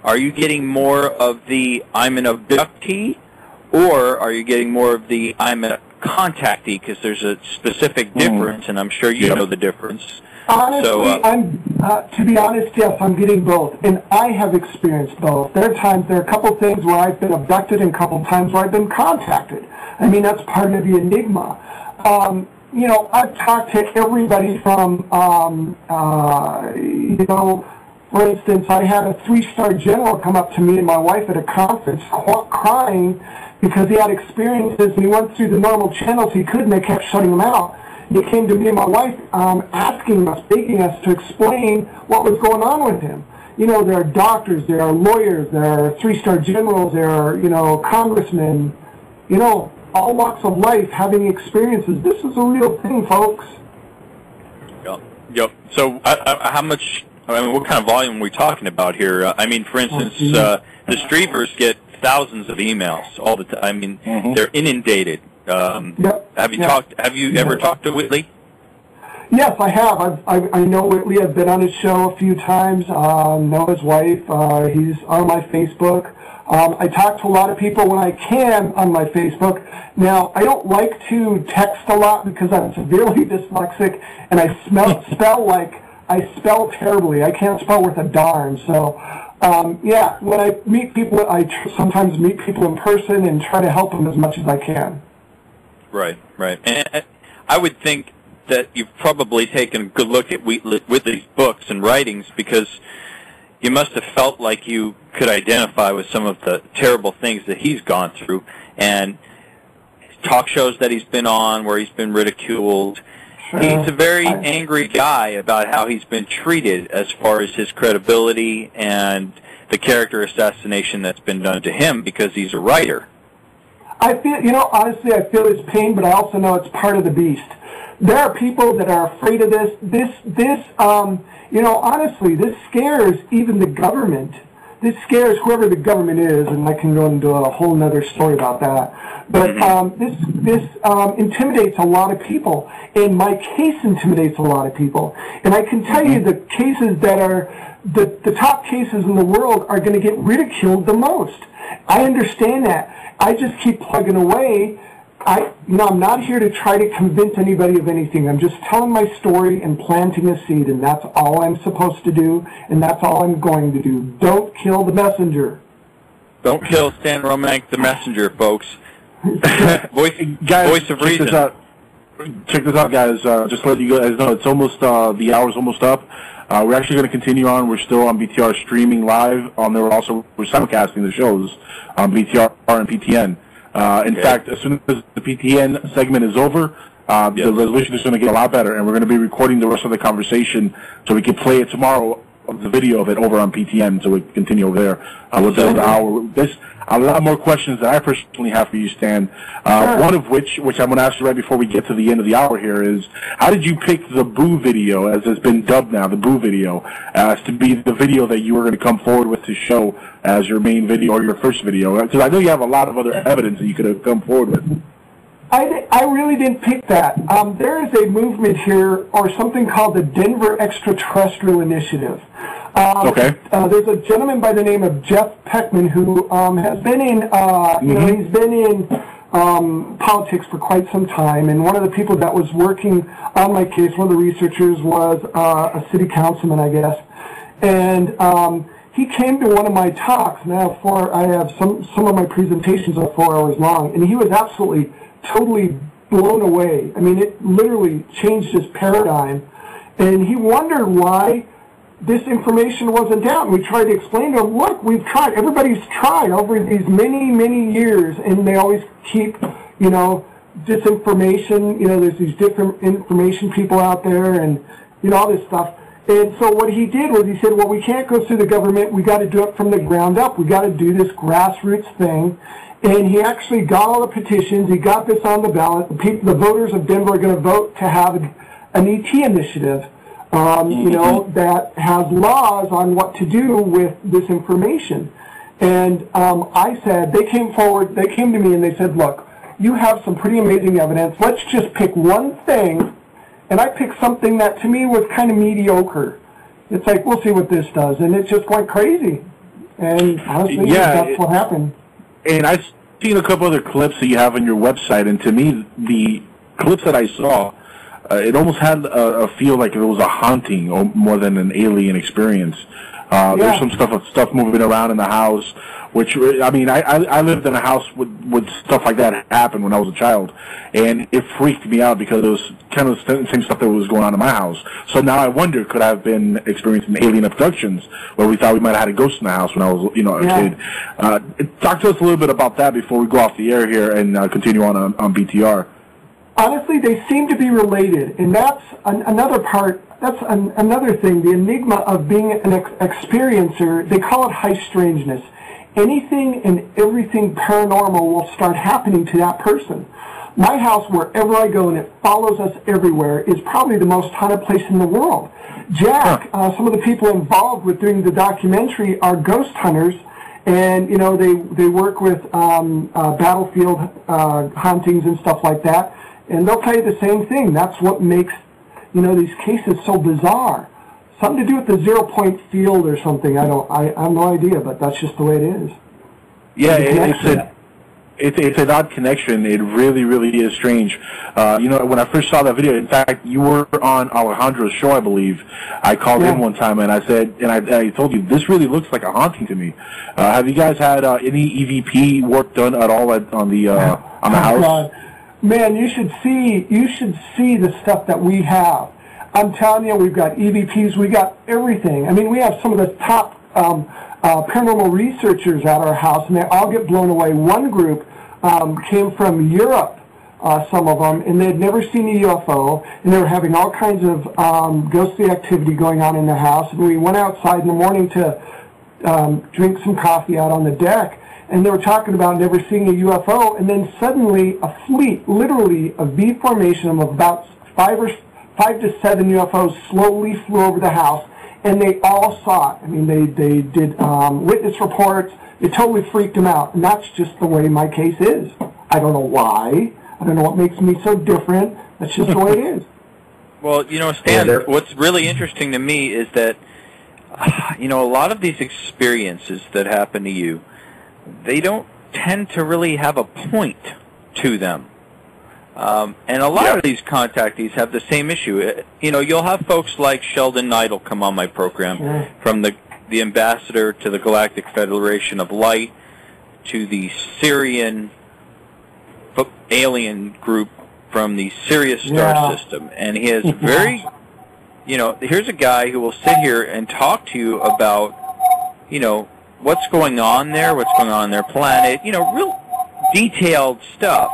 are you getting more of the I'm an abductee, or are you getting more of the I'm a contactee? Because there's a specific difference, and I'm sure you Yeah. know the difference. Honestly, So, uh, I'm uh, to be honest, yes, I'm getting both, and I have experienced both. There are times, there are a couple things where I've been abducted, and a couple times where I've been contacted. I mean, that's part of the enigma. Um, you know, I've talked to everybody from, um, uh, you know, for instance, I had a three-star general come up to me and my wife at a conference, crying because he had experiences and he went through the normal channels he could, and they kept shutting him out. He came to me and my wife um, asking us, begging us to explain what was going on with him. You know, there are doctors, there are lawyers, there are three-star generals, there are, you know, congressmen, you know, all walks of life having experiences. This is a real thing, folks. Yep. Yep. So, uh, uh, how much? I mean, what kind of volume are we talking about here? Uh, I mean, for instance, uh, the Striebers get thousands of emails all the time. I mean, they're inundated. Um, Have you Yep. talked? Have you ever talked to Whitley? Yes, I have. I've, I, I know Whitley. I've been on his show a few times. Uh, know his wife. Uh, he's on my Facebook. Um, I talk to a lot of people when I can on my Facebook. Now, I don't like to text a lot because I'm *laughs* severely dyslexic and I smell, *laughs* spell like I spell terribly. I can't spell worth a darn. So, um, yeah, when I meet people, I sometimes meet people in person and try to help them as much as I can. Right, right. And I would think that you've probably taken a good look at Whitley's books and writings because you must have felt like you could identify with some of the terrible things that he's gone through and talk shows that he's been on where he's been ridiculed. He's a very angry guy about how he's been treated as far as his credibility and the character assassination that's been done to him because he's a writer. I feel, you know, honestly, I feel his pain, but I also know it's part of the beast. There are people that are afraid of this. This, this, um, you know, honestly, this scares even the government. This scares whoever the government is, and I can go into a whole other story about that. But um, this, this um, intimidates a lot of people, and my case intimidates a lot of people. And I can tell you the cases that are the, the top cases in the world are going to get ridiculed the most. I understand that. I just keep plugging away. I, you know, I'm not here to try to convince anybody of anything. I'm just telling my story and planting a seed, and that's all I'm supposed to do, and that's all I'm going to do. Don't kill the messenger. Don't kill Stan Romanek, the messenger, folks. *laughs* voice, guys, voice of check reason. This out. Check this out, guys. Uh, just to let you guys know, it's almost uh, the hour's almost up. Uh, we're actually going to continue on. We're still on BTR streaming live. Um, there also we're simulcasting the shows on BTR and PTN. Uh, in Okay. fact, as soon as the PTN segment is over, uh, the resolution is going to get a lot better, and we're going to be recording the rest of the conversation so we can play it tomorrow, of the video of it over on PTN, so we can continue over there uh, with the, hour. There's a lot more questions that I personally have for you, Stan. Uh, One of which, which I'm going to ask you right before we get to the end of the hour here, is how did you pick the Boo video, as it's been dubbed now, the Boo video, as to be the video that you were going to come forward with to show as your main video or your first video? Because I know you have a lot of other evidence that you could have come forward with. I, I really didn't pick that. Um, there is a movement here, or something called the Denver Extraterrestrial Initiative. Um, Okay. Uh, there's a gentleman by the name of Jeff Peckman who um, has been in, uh, you know, Mhm. he's been in um, politics for quite some time, and one of the people that was working on my case, one of the researchers, was uh, a city councilman, I guess, and um, he came to one of my talks. Now, I have four. I have some some of my presentations are four hours long, and he was absolutely, totally blown away. I mean, it literally changed his paradigm, and he wondered why this information wasn't down. We tried to explain to him, look, we've tried. Everybody's tried over these many, many years, and they always keep, you know, disinformation. You know, there's these different information people out there, and you know all this stuff. And so what he did was he said, well, we can't go through the government. We got to do it from the ground up. We got to do this grassroots thing. And he actually got all the petitions. He got this on the ballot. The, people, the voters of Denver are going to vote to have an, ET initiative, um, you know, that has laws on what to do with this information. And um, I said, they came forward, they came to me and they said, look, you have some pretty amazing evidence. Let's just pick one thing. And I picked something that to me was kind of mediocre. It's like, we'll see what this does. And it just went crazy. And honestly, Yeah, that's it- what happened. And I've seen a couple other clips that you have on your website, and to me, the clips that I saw, uh, it almost had a, a feel like it was a haunting or more than an alien experience. Uh, Yeah. There's some stuff stuff moving around in the house, which I mean, I, I I lived in a house with with stuff like that happen when I was a child, and it freaked me out because it was kind of the same stuff that was going on in my house. So now I wonder, could I have been experiencing alien abductions where we thought we might have had a ghost in the house when I was, you know, a Yeah. kid? Uh, talk to us a little bit about that before we go off the air here and uh, continue on on, on BTR. Honestly, they seem to be related, and that's an, another part. That's an, another thing. The enigma of being an ex- experiencer. They call it high strangeness. Anything and everything paranormal will start happening to that person. My house, wherever I go, and it follows us everywhere, is probably the most haunted place in the world. Jack, uh, some of the people involved with doing the documentary are ghost hunters, and you know they they work with um, uh, battlefield uh, hauntings and stuff like that, and they'll tell you the same thing. That's what makes you know these cases so bizarre. Something to do with the zero point field or something. I don't. I, I have no idea, but that's just the way it is. Yeah, it's a it's it's an odd connection. It really, really is strange. Uh, you know, when I first saw that video, in fact, you were on Alejandro's show, I believe. I called Yeah. in one time and I said, and I, I told you, this really looks like a haunting to me. Uh, have you guys had uh, any EVP work done at all at, on the uh, on the Oh, house? God. Man, you should see you should see the stuff that we have. I'm telling you, we've got EVPs, we got everything. I mean, we have some of the top um, uh, paranormal researchers at our house, and they all get blown away. One group um, came from Europe, uh, some of them, and they had never seen a UFO, and they were having all kinds of um, ghostly activity going on in the house. And we went outside in the morning to um, drink some coffee out on the deck, and they were talking about never seeing a UFO, and then suddenly a fleet, literally a V formation of about five or five to seven UFOs slowly flew over the house, and they all saw it. I mean, they they did um, witness reports. It totally freaked them out, and that's just the way my case is. I don't know why. I don't know what makes me so different. That's just the way it is. *laughs* Well, you know, Stan, what's really interesting to me is that, *sighs* you know, a lot of these experiences that happen to you, they don't tend to really have a point to them. Um, and a lot of these contactees have the same issue. Uh, You know, you'll have folks like Sheldan Nidle come on my program, from the the ambassador to the Galactic Federation of Light to the Sirian alien group from the Sirius star Yeah. system, and he has very, you know, here's a guy who will sit here and talk to you about, you know, what's going on there, what's going on on their planet, you know, real detailed stuff.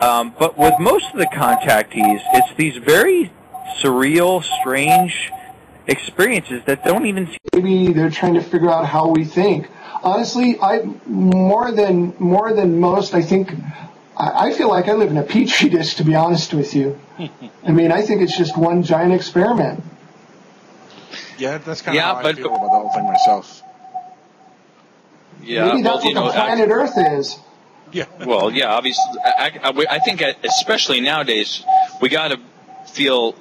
Um, but with most of the contactees, it's these very surreal, strange experiences that don't even seem maybe they're trying to figure out how we think. Honestly, I more than more than most, I think I, I feel like I live in a petri dish. To be honest with you, *laughs* I mean, I think it's just one giant experiment. Yeah, that's kind Yeah, of how but- I feel about the whole thing myself. Yeah, maybe well, that's you what know, the planet Earth is. *laughs* Well, yeah, obviously, I, I, I think especially nowadays, we got to feel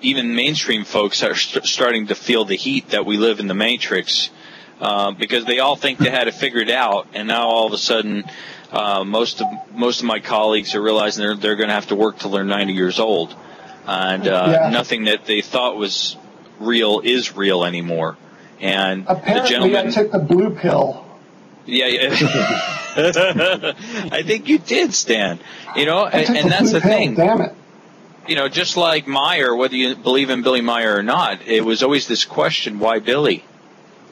even mainstream folks are st- starting to feel the heat that we live in the matrix uh, because they all think they had it figured out, and now all of a sudden, uh, most of most of my colleagues are realizing they're they're going to have to work till they're 90 years old, and uh, Yeah. nothing that they thought was real is real anymore. And the Apparently, gentleman, I took the blue pill. Yeah, yeah. *laughs* I think you did, Stan. You know, and, and that's the thing. Damn it. You know, just like Meier, whether you believe in Billy Meier or not, it was always this question: Why Billy?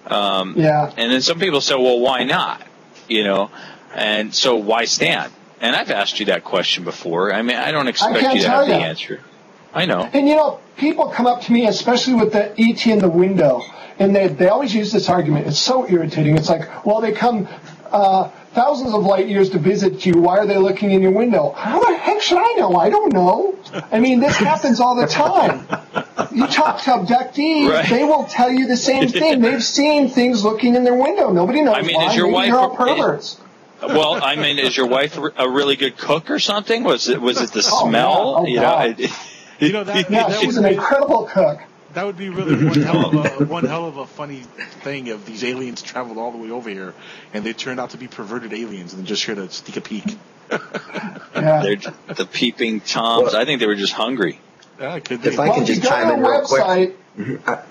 Um, Yeah. And then some people say, "Well, why not?" You know, and so why Stan? And I've asked you that question before. I mean, I don't expect can't you to have the ya. answer. I know. And you know, people come up to me, especially with the ET in the window, and they they always use this argument. It's so irritating. It's like, well, they come uh, thousands of light years to visit you. Why are they looking in your window? How the heck should I know? I don't know. I mean, this happens all the time. You talk to abductees, Right. they will tell you the same thing. They've seen things looking in their window. Nobody knows I mean, why. is your Maybe wife- they're all perverts. Well, I mean, is your wife a really good cook or something? Was it was it the Oh, smell? yeah. Oh, you know, God. it- *laughs* You know that, Yeah, that she's an incredible cook. That would be really one hell of a *laughs* one hell of a funny thing if these aliens traveled all the way over here and they turned out to be perverted aliens and just here to sneak a peek. *laughs* They're the peeping toms. I think they were just hungry. Yeah, it could be. If I Well, can just go chime in the real quick. website,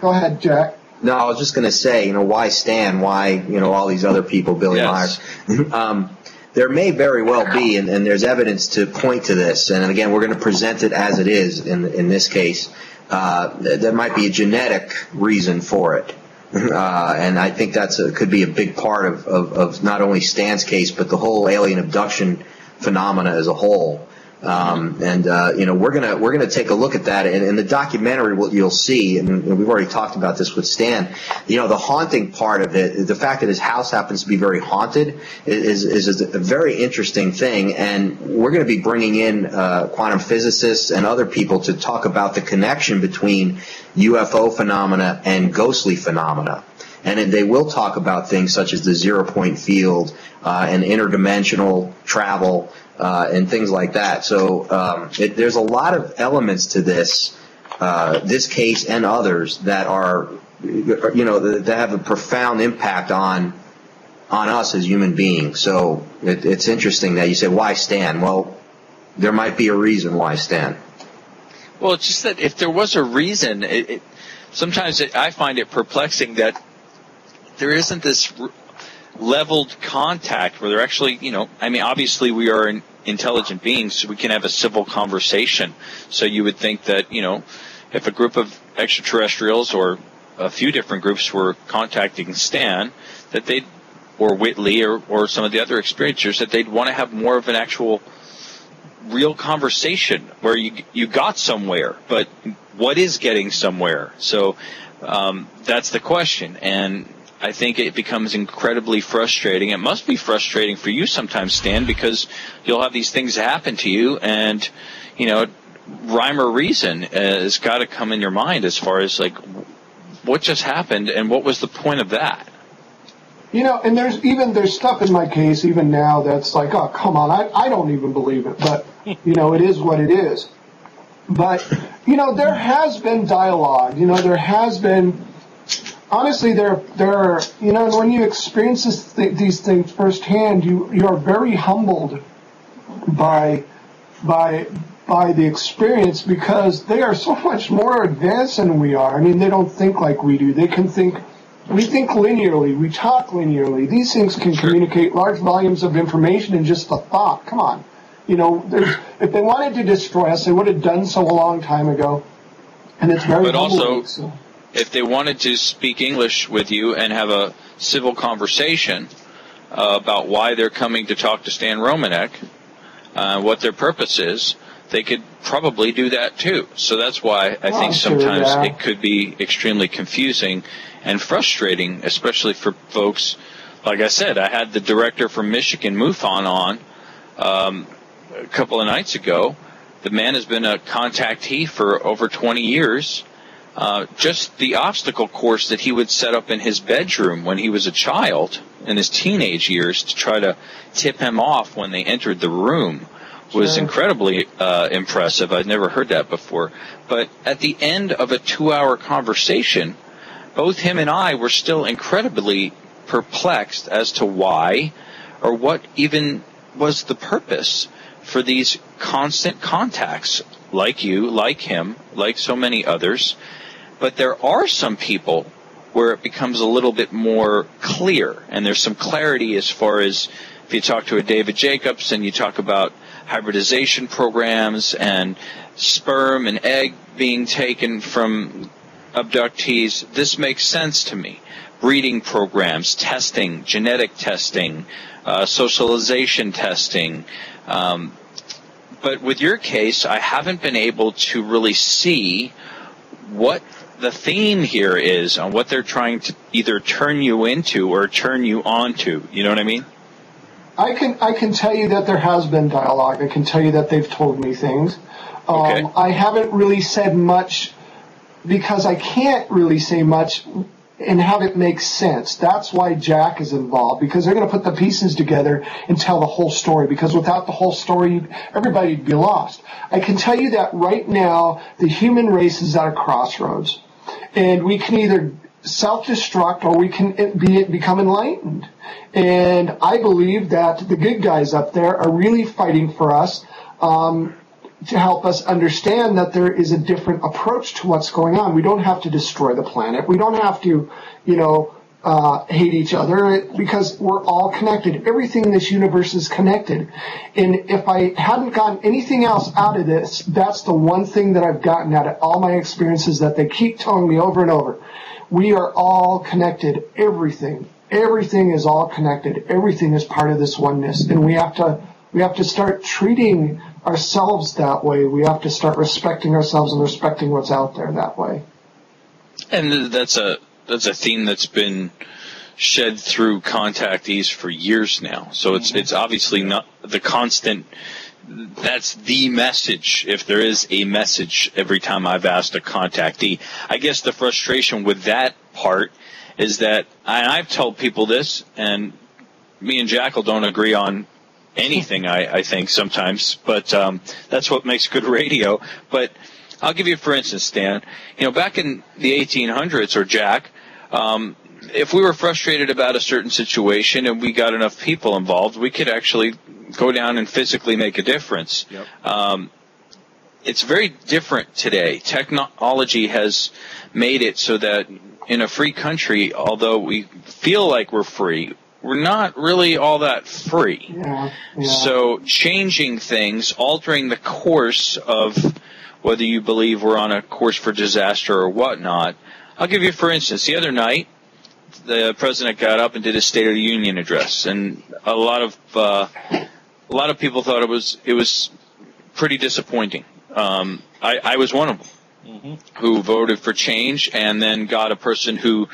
go ahead, Jack. No, I was just going to say, you know, why Stan? Why, you know, all these other people, Billy Yes. Meiers? *laughs* um, there may very well be, and, and there's evidence to point to this. And again, we're going to present it as it is in in this case. Uh, there might be a genetic reason for it. *laughs* Uh, and I think that's could be a big part of, of, of not only Stan's case, but the whole alien abduction phenomena as a whole. Um, and uh, you know we're gonna we're gonna take a look at that. And in the documentary what you'll see and we've already talked about this with Stan you know the haunting part of it the fact that his house happens to be very haunted is is, a very interesting thing. And we're going to be bringing in uh, quantum physicists and other people to talk about the connection between UFO phenomena and ghostly phenomena. And they will talk about things such as the zero point field uh, and interdimensional travel uh, and things like that. So um, it, there's a lot of elements to this, uh, this case and others that are, you know, that have a profound impact on on us as human beings. So it, it's interesting that you say, "Why Stan?" Well, there might be a reason why Stan. Well, it's just that if there was a reason, it, it, sometimes I find it perplexing that there isn't this leveled contact where they're actually, you know, I mean, obviously we are in, intelligent beings, so we can have a civil conversation. So you would think that, you know, if a group of extraterrestrials or a few different groups were contacting Stan, that they'd, or Whitley or, or some of the other experiencers, that they'd want to have more of an actual real conversation where you you got somewhere, but what is getting somewhere? So Um, that's the question, and I think it becomes incredibly frustrating. It must be frustrating for you sometimes, Stan, because you'll have these things happen to you, and you know, rhyme or reason has got to come in your mind as far as like what just happened and what was the point of that. You know, and there's even there's stuff in my case even now that's like, oh come on, I I don't even believe it, but you know, it is what it is. But you know, there has been dialogue. You know, there has been. Honestly, there there you know when you experience this, th- these things firsthand, you you are very humbled by by by the experience because they are so much more advanced than we are. I mean, they don't think like we do. They can think we think linearly, we talk linearly. These things can communicate large volumes of information in just a thought. Come on. You know, there's, if they wanted to destroy us, they would have done so a long time ago. And it's very But also, so. If they wanted to speak English with you and have a civil conversation uh, about why they're coming to talk to Stan Romanek, uh, what their purpose is, they could probably do that too. So that's why I Oh, think sure, sometimes yeah. it could be extremely confusing and frustrating, especially for folks. Like I said, I had the director from Michigan, MUFON, on um, a couple of nights ago. The man has been a contactee for over 20 years. Uh, just the obstacle course that he would set up in his bedroom when he was a child in his teenage years to try to tip him off when they entered the room was Sure. incredibly uh, impressive. I'd never heard that before. But at the end of a two-hour conversation, both him and I were still incredibly perplexed as to why or what even was the purpose for these constant contacts, like you, like him, like so many others. But there are some people where it becomes a little bit more clear, and there's some clarity as far as if you talk to a David Jacobs and you talk about hybridization programs and sperm and egg being taken from abductees, this makes sense to me. Breeding programs, testing, genetic testing, uh, socialization testing. Um, but with your case, I haven't been able to really see what the theme here is on what they're trying to either turn you into or turn you onto. You know what I mean? I can I can tell you that there has been dialogue. I can tell you that they've told me things. Um, Okay. I haven't really said much because I can't really say much and have it make sense. That's why Jack is involved because they're going to put the pieces together and tell the whole story. Because without the whole story, everybody'd be lost. I can tell you that right now, the human race is at a crossroads, and we can either self-destruct or we can be become enlightened. And I believe that the good guys up there are really fighting for us. Um, to help us understand that there is a different approach to what's going on. We don't have to destroy the planet. We don't have to, you know, uh, hate each other because we're all connected. Everything in this universe is connected. And if I hadn't gotten anything else out of this, that's the one thing that I've gotten out of all my experiences that they keep telling me over and over. We are all connected. Everything. Everything is all connected. Everything is part of this oneness. And we have to, we have to start treating ourselves that way. We have to start respecting ourselves and respecting what's out there that way. And that's a that's a theme that's been shed through contactees for years now. So it's it's obviously not the constant. That's the message, if there is a message. Every time I've asked a contactee, I guess the frustration with that part is that, and I've told people this, and me and Jackal don't agree on anything. *laughs* I, I think sometimes, but um, that's what makes good radio. But I'll give you, for instance, Stan. You know, back in the 1800s, or Jack, um, if we were frustrated about a certain situation and we got enough people involved, we could actually go down and physically make a difference. Um, it's very different today. Technology has made it so that in a free country, although we feel like we're free, we're not really all that free. Yeah. yeah. So changing things, altering the course of whether you believe we're on a course for disaster or whatnot. I'll give you, for instance, the other night, the president got up and did his State of the Union address, and a lot of uh, a lot of people thought it was it was pretty disappointing. Um, I, I was one of them. who voted for change and then got a person who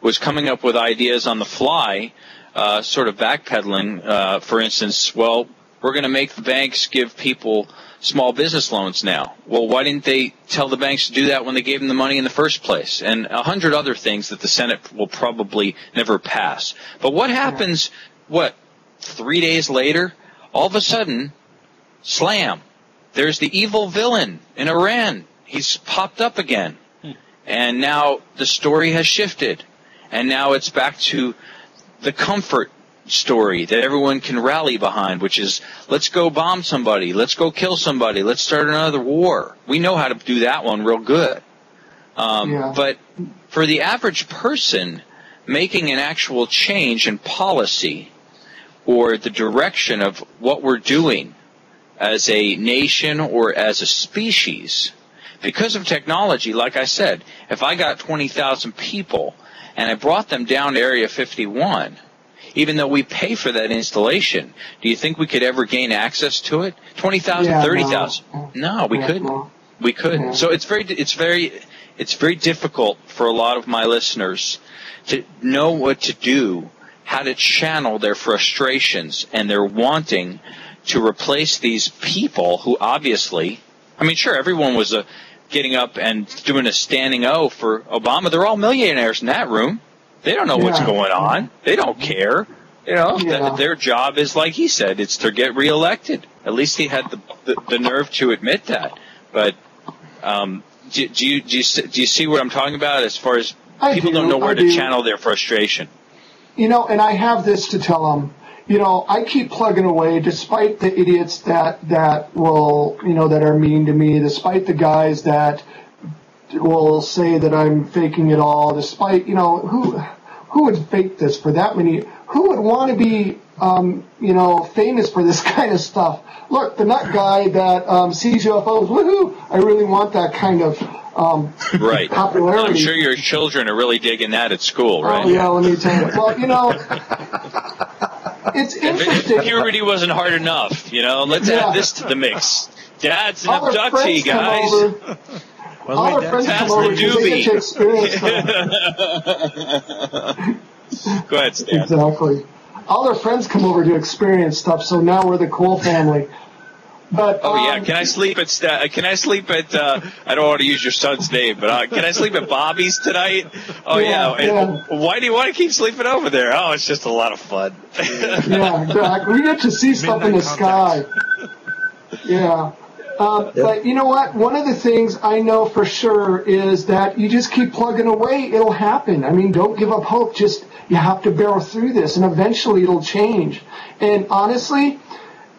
was coming up with ideas on the fly, uh, sort of backpedaling. Uh, for instance, well, we're going to make the banks give people small business loans now. Well, why didn't they tell the banks to do that when they gave them the money in the first place? And a hundred other things that the Senate will probably never pass. But what happens, what, three days later? All of a sudden, slam. There's the evil villain in Iran. He's popped up again. And now the story has shifted. And now it's back to the comfort story that everyone can rally behind, which is let's go bomb somebody, let's go kill somebody, let's start another war. We know how to do that one real good. Um, Yeah. But for the average person, making an actual change in policy or the direction of what we're doing as a nation or as a species, because of technology, like I said, if I got 20,000 people and I brought them down to Area 51, even though we pay for that installation, do you think we could ever gain access to it? 20,000, Yeah, no. 30,000? No, we Yeah, couldn't. no. We couldn't. Yeah. So it's very, it's very, it's very difficult for a lot of my listeners to know what to do, how to channel their frustrations and their wanting to replace these people who obviously, I mean, sure, everyone was uh getting up and doing a standing O for Obama. They're all millionaires in that room. They don't know what's going on. They don't care. You know, Yeah. th- their job is like he said, it's to get reelected. At least he had the the, the nerve to admit that. But um, do, do you do you do you see what I'm talking about as far as I people do, don't know where I to do. channel their frustration? You know, and I have this to tell them. You know, I keep plugging away, despite the idiots that that will, you know, that are mean to me, despite the guys that will say that I'm faking it all, despite, you know, who who would fake this for that many? Who would want to be, um, you know, famous for this *laughs* kind of stuff? Look, the nut guy that um, sees UFOs, woohoo! I really want that kind of um, *laughs* Right. popularity. I'm sure your children are really digging that at school, right? Oh yeah, let me tell you. Well, you know, it's If interesting. puberty wasn't hard enough, you know, let's Yeah. add this to the mix. Dad's an All abductee, guys. *laughs* over. Well, all wait, our that's- friends come over because get to experience *laughs* experience Go ahead, Stan. Exactly. All their friends come over to experience stuff, so now we're the cool family. But Oh um, yeah, can I sleep at sta- Can I sleep at? Uh, I don't want to use your son's name, but uh, can I sleep at Bobby's tonight? Oh yeah. Yeah, And Why do you want to keep sleeping over there? Oh, it's just a lot of fun. yeah, exactly. We get to see stuff in the sky. Yeah. Um, But you know what? One of the things I know for sure is that you just keep plugging away. It'll happen. I mean, don't give up hope. Just you have to barrel through this, and eventually it'll change. And honestly,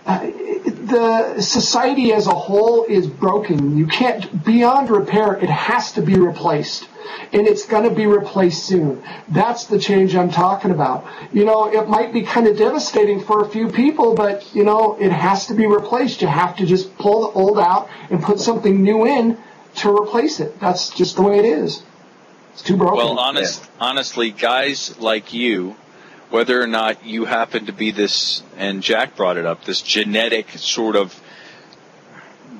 Uh, the society as a whole is broken. You can't beyond repair. It has to be replaced, and it's going to be replaced soon. That's the change I'm talking about. You know, it might be kind of devastating for a few people, but you know, it has to be replaced. You have to just pull the old out and put something new in to replace it. That's just the way it is. It's too broken. Well, honest, honestly, guys like you, whether or not you happen to be this, and Jack brought it up, this genetic sort of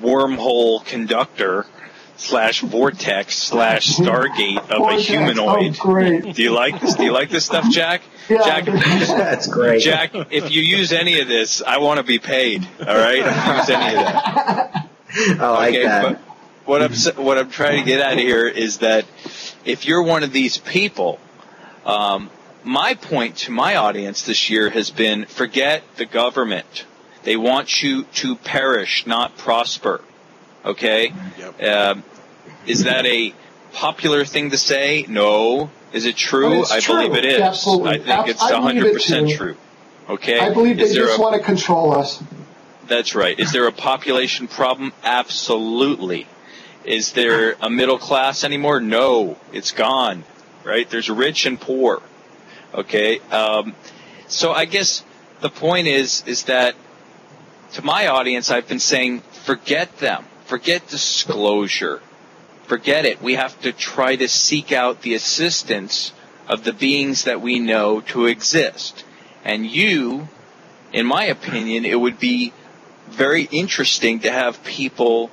wormhole conductor slash vortex slash *laughs* stargate of a humanoid. oh, great. Do you like this? Do you like this stuff, Jack? Yeah, Jack, *laughs* That's great. Jack, if you use any of this, I want to be paid. All right, if you use any of that. I like okay, that. But what I'm what I'm trying to get at here is that if you're one of these people, um, my point to my audience this year has been: forget the government. They want you to perish, not prosper. Okay? Um, is that a popular thing to say? No. Is it true? I true. believe it is. Absolutely. I think Ab- it's I 100% too. true. Okay? I believe Is they just a- want to control us. that's right. Is there a population problem? Absolutely. Is there a middle class anymore? No, it's gone. Right? There's rich and poor. Okay. Um, so I guess the point is is that to my audience, I've been saying, forget them, forget disclosure, forget it. We have to try to seek out the assistance of the beings that we know to exist. And you, in my opinion, it would be very interesting to have people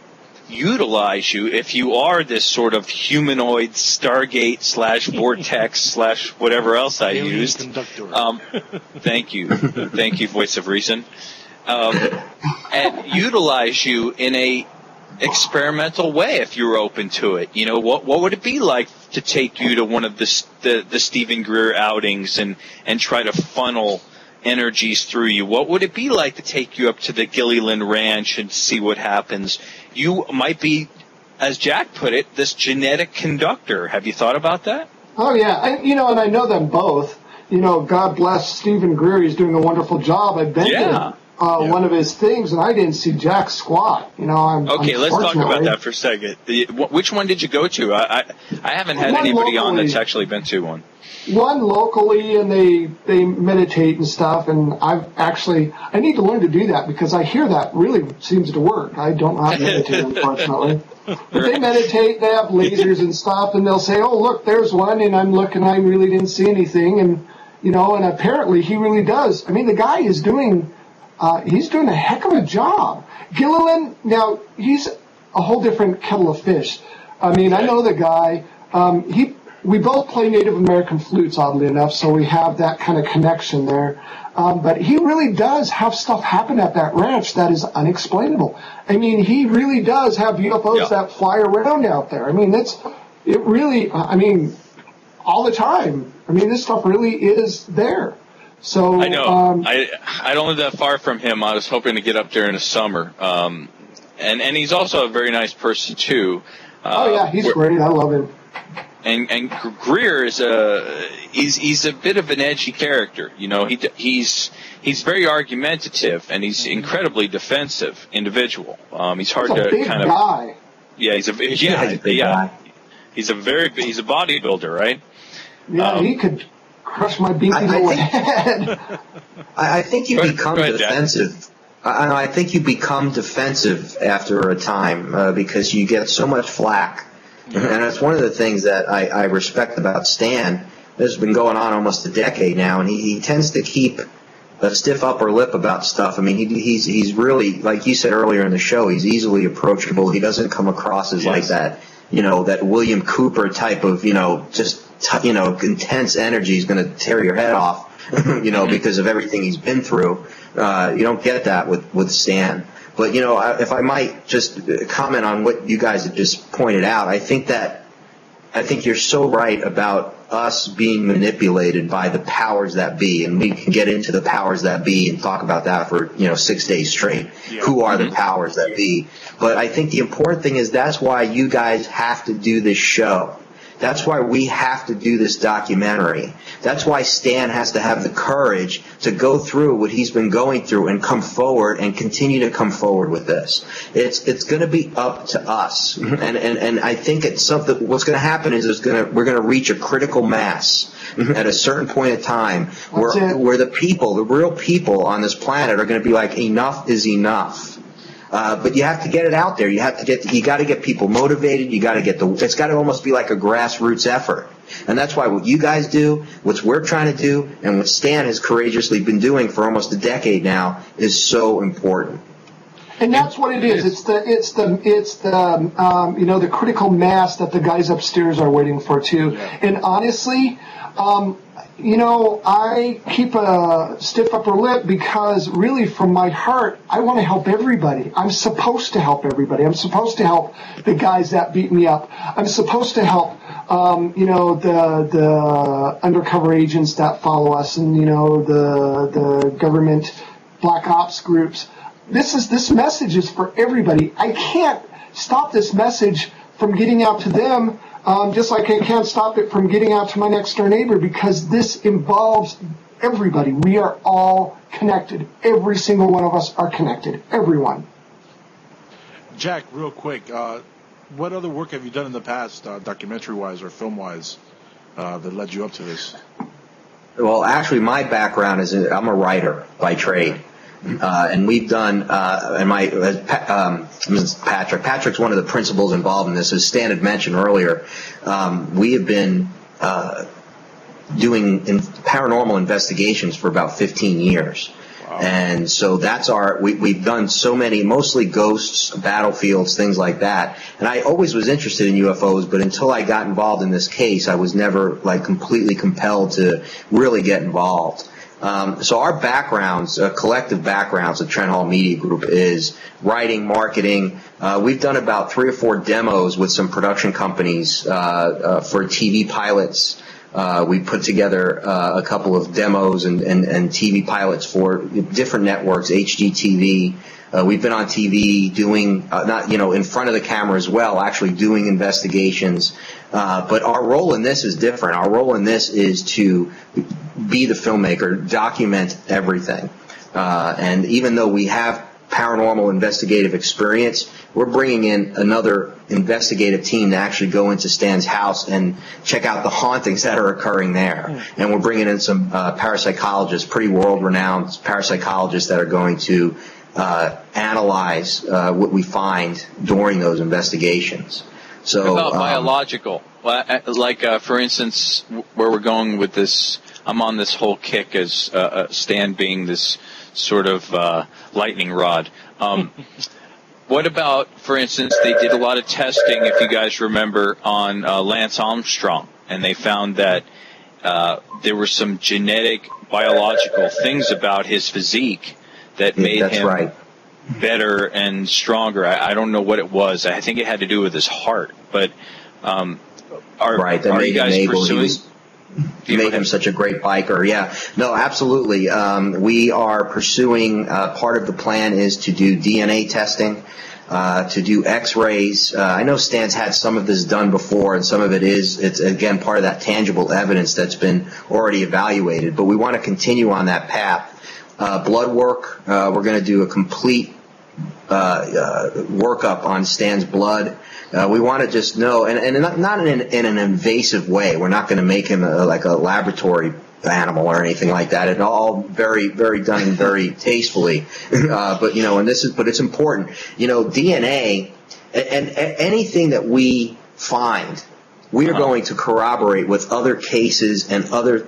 utilize you if you are this sort of humanoid Stargate slash vortex *laughs* slash whatever else I Alien used. conductor. Um, thank you, thank you, voice of reason, um, and utilize you in a experimental way if you're open to it. You know, what what would it be like to take you to one of the the, the Steven Greer outings and and try to funnel energies through you? What would it be like to take you up to the Gilliland Ranch and see what happens? You might be, as Jack put it, this genetic conductor. Have you thought about that? Oh yeah, I, you know, and I know them both. You know, God bless Steven Greer. He's doing a wonderful job. I've been Yeah. to uh, one of his things, and I didn't see jack squat. You know, I'm Okay, let's talk about that for a second. The- wh- Which one did you go to? I I, I haven't had One anybody on that's actually been to one. one locally and they they meditate and stuff and I've actually I need to learn to do that because I hear that really seems to work. I don't know how to meditate *laughs* unfortunately. But they meditate, they have lasers and stuff and they'll say, Oh look, there's one and I'm looking I really didn't see anything and you know, and apparently he really does. I mean the guy is doing uh, he's doing a heck of a job. Gilliland, now he's a whole different kettle of fish. I mean, I know the guy. Um, he, we both play Native American flutes, oddly enough, so we have that kind of connection there. Um, but he really does have stuff happen at that ranch that is unexplainable. I mean, he really does have UFOs that fly around out there. I mean, it's it really. I mean, all the time. I mean, this stuff really is there. So I know. Um, I I don't live that far from him. I was hoping to get up there in the summer. Um, and and he's also a very nice person too. Uh, oh yeah, he's where- great. I love him. And and Greer is a he's he's a bit of an edgy character. You know, he he's he's very argumentative and he's incredibly defensive individual. Um, he's hard He's a to big kind of guy. yeah he's a yeah he's a big yeah guy. he's a very he's a bodybuilder right. Yeah, Um, he could crush my binky I- I little think- head. *laughs* I, I think you Go become go ahead, Jack. defensive. I, I think you become defensive after a time uh, because you get so much flack, and it's one of the things that I, I respect about Stan. This has been going on almost a decade now, and he, he tends to keep a stiff upper lip about stuff. I mean, he, he's he's really like you said earlier in the show. He's easily approachable. He doesn't come across as like that, you know, that William Cooper type of, you know, just t- you know, intense energy is going to tear your head off, *laughs* you know, because of everything he's been through. Uh, you don't get that with with Stan. But you know, I, if I might just comment on what you guys have just pointed out, I think that I think you're so right about us being manipulated by the powers that be, and we can get into the powers that be and talk about that for you know six days straight. Who are the powers that be? But I think the important thing is that's why you guys have to do this show. That's why we have to do this documentary. That's why Stan has to have the courage to go through what he's been going through and come forward and continue to come forward with this. It's it's going to be up to us, mm-hmm. and and and I think it's something. What's going to happen is it's going to we're going to reach a critical mass mm-hmm. at a certain point in time where where the people, the real people on this planet, are going to be like, enough is enough. Uh, but you have to get it out there. You have to get, you got to get people motivated. You got to get the, it's got to almost be like a grassroots effort. And that's why what you guys do, what we're trying to do, and what Stan has courageously been doing for almost a decade now is so important. And that's what it is. It's the it's the it's the um, you know the critical mass that the guys upstairs are waiting for too. And honestly, um, you know, I keep a stiff upper lip because really, from my heart, I want to help everybody. I'm supposed to help everybody. I'm supposed to help the guys that beat me up. I'm supposed to help, um, you know, the the undercover agents that follow us, and you know, the the government black ops groups. This is this message is for everybody. I can't stop this message from getting out to them, um, just like I can't stop it from getting out to my next door neighbor because this involves everybody. We are all connected. Every single one of us are connected. Everyone. Jack, real quick, uh, what other work have you done in the past, uh, documentary-wise or film-wise, uh, that led you up to this? Well, actually, my background is I'm a writer by trade. Uh, and we've done, uh, and my, as um, Patrick, Patrick's one of the principals involved in this. As Stan had mentioned earlier, um, we have been uh, doing in paranormal investigations for about 15 years. And so that's our, we, we've done so many, mostly ghosts, battlefields, things like that. And I always was interested in UFOs, but until I got involved in this case, I was never like completely compelled to really get involved. Um, so our backgrounds, uh, collective backgrounds at Trent Hall Media Group is writing, marketing. Uh, we've done about three or four demos with some production companies uh, uh for TV pilots. Uh, we put together uh, a couple of demos and, and, and, TV pilots for different networks, HGTV. Uh, we've been on TV doing, not, you know, in front of the camera as well, actually doing investigations. Uh, but our role in this is different. Our role in this is to be the filmmaker, document everything. Uh, and even though we have paranormal investigative experience, we're bringing in another investigative team to actually go into Stan's house and check out the hauntings that are occurring there. Hmm. And we're bringing in some uh, parapsychologists, pretty world-renowned parapsychologists that are going to uh, analyze uh, what we find during those investigations. So what about um, biological, like uh, for instance, where we're going with this. I'm on this whole kick as uh, uh, Stan being this sort of lightning rod. Um, *laughs* What about, for instance, they did a lot of testing, if you guys remember, on uh, Lance Armstrong, and they found that uh, there were some genetic, biological things about his physique that made That's him right. Better and stronger. I, I, don't know what it was. I think it had to do with his heart. But um, are, right, that are made you guys him able. pursuing? Was, made him such a great biker. Yeah, no, absolutely. Um, we are pursuing. Uh, part of the plan is to do DNA testing. Uh, to do X-rays. Uh, I know Stan's had some of this done before, and some of it is it's again part of that tangible evidence that's been already evaluated. But we want to continue on that path. Uh, blood work. Uh, we're going to do a complete workup on Stan's blood. Uh, we want to just know, and, and not, not in, an, in an invasive way. We're not going to make him a, like a laboratory animal or anything like that. It all very, very done very *laughs* tastefully. Uh, but you know, and this is, but it's important. You know, DNA and, and anything that we find, we are uh-huh. going to corroborate with other cases and other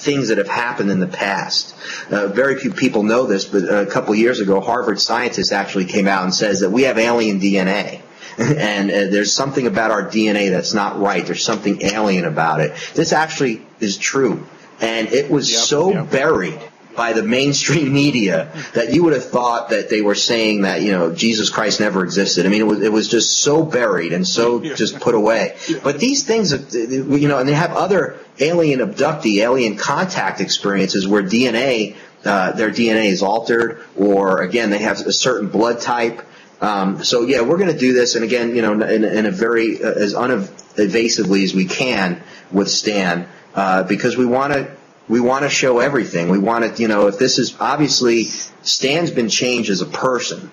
things that have happened in the past. Uh, very few people know this, but a couple years ago, Harvard scientists actually came out and says that we have alien DNA. *laughs* and uh, there's something about our DNA that's not right. There's something alien about it. This actually is true. And it was yep, so yep. buried by the mainstream media that you would have thought that they were saying that you know Jesus Christ never existed. I mean, it was it was just so buried and so just put away. But these things, you know, and they have other alien abductee, alien contact experiences where DNA, uh, their DNA is altered, or again, they have a certain blood type. Um, so yeah, we're going to do this, and again, you know, in, in a very uh, as unevasively as we can with Stan, uh, because we want to we want to show everything. We want to, you know, if this is obviously Stan's been changed as a person,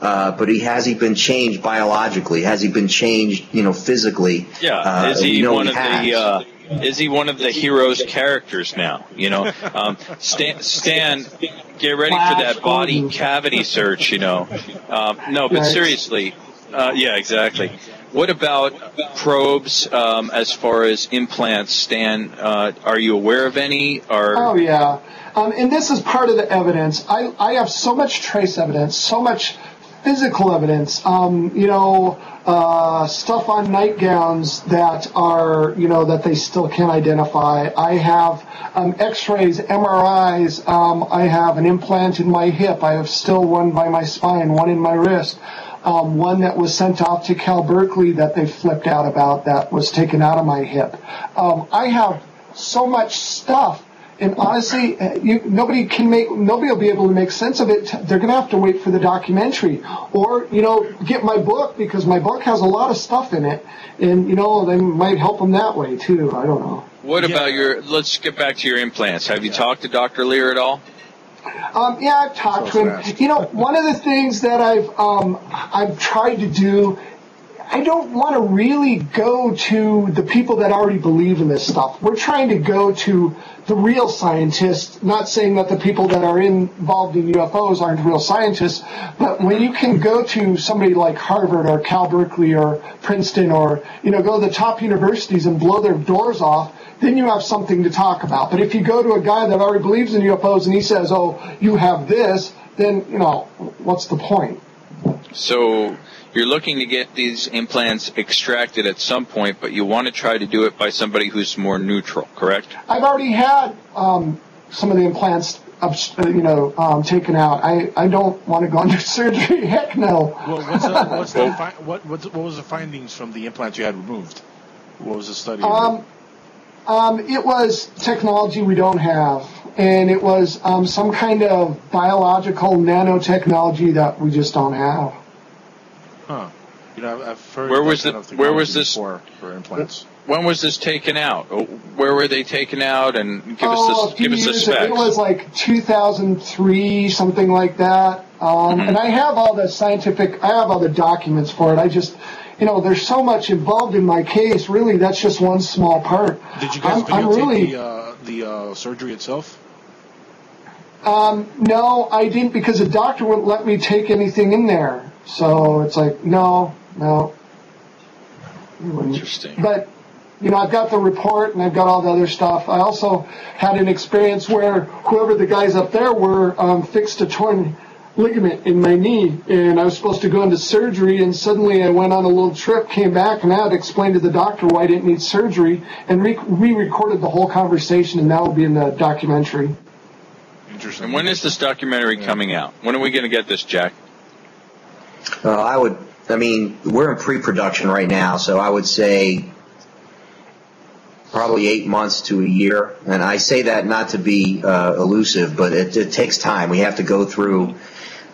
uh, but he has he been changed biologically? Has he been changed, you know, physically? Yeah, uh, is he one he of has. the? Uh, is he one of the hero's characters now? You know, um, Stan, Stan, get ready for that body cavity search. You know, um, no, but seriously, uh, yeah, exactly. What about probes um, as far as implants, Stan? Uh, are you aware of any? Or oh yeah, um, and this is part of the evidence. I I have so much trace evidence, so much physical evidence. Um, you know, uh, stuff on nightgowns that are, you know, that they still can't identify. I have um, X-rays, MRIs. Um, I have an implant in my hip. I have still one by my spine, one in my wrist. Um, one that was sent off to Cal Berkeley that they flipped out about that was taken out of my hip. Um, I have so much stuff and honestly, uh, you, nobody can make, nobody will be able to make sense of it. They're going to have to wait for the documentary, or you know, get my book because my book has a lot of stuff in it, and you know, they might help them that way too. I don't know. What yeah. about your? Let's get back to your implants. Have you talked to Dr. Leir at all? Um, yeah, I've talked so to him. Fast. You know, one of the things that I've um, I've tried to do I don't want to really go to the people that already believe in this stuff. We're trying to go to the real scientists, not saying that the people that are involved in UFOs aren't real scientists, but when you can go to somebody like Harvard or Cal Berkeley or Princeton or, you know, go to the top universities and blow their doors off, then you have something to talk about. But if you go to a guy that already believes in UFOs and he says, oh, you have this, then, you know, what's the point? So you're looking to get these implants extracted at some point, but you want to try to do it by somebody who's more neutral, correct? I've already had um, some of the implants, uh, you know, um, taken out. I, I don't want to go under *laughs* surgery. Heck no. Well, what's the, what's the *laughs* fi- what, what what was the findings from the implants you had removed? What was the study? Um, um, it was technology we don't have, and it was um, some kind of biological nanotechnology that we just don't have. huh? You know, I've, I've heard Where was kind it- where was this- before for implants? When was this taken out? Oh, Where were they taken out? And give oh, us a the few give us the specs. It was like 2003, something like that. Um, Mm-hmm. And I have all the scientific, I have all the documents for it. I just, you know, there's so much involved in my case. Really, that's just one small part. Did you guys I'm, I'm really, the uh, the uh, surgery itself? um, no, I didn't because the doctor wouldn't let me take anything in there. So it's like, no, no. Interesting. But you know, I've got the report and I've got all the other stuff. I also had an experience where whoever the guys up there were um, fixed a torn ligament in my knee, and I was supposed to go into surgery, and suddenly I went on a little trip, came back, and I had to explain to the doctor why I didn't need surgery, and re- re-recorded the whole conversation, and that will be in the documentary. And when is this documentary coming out? When are we going to get this, Jack? Uh, I would, I mean, we're in pre-production right now, so I would say probably eight months to a year. And I say that not to be uh, elusive, but it, it takes time. We have to go through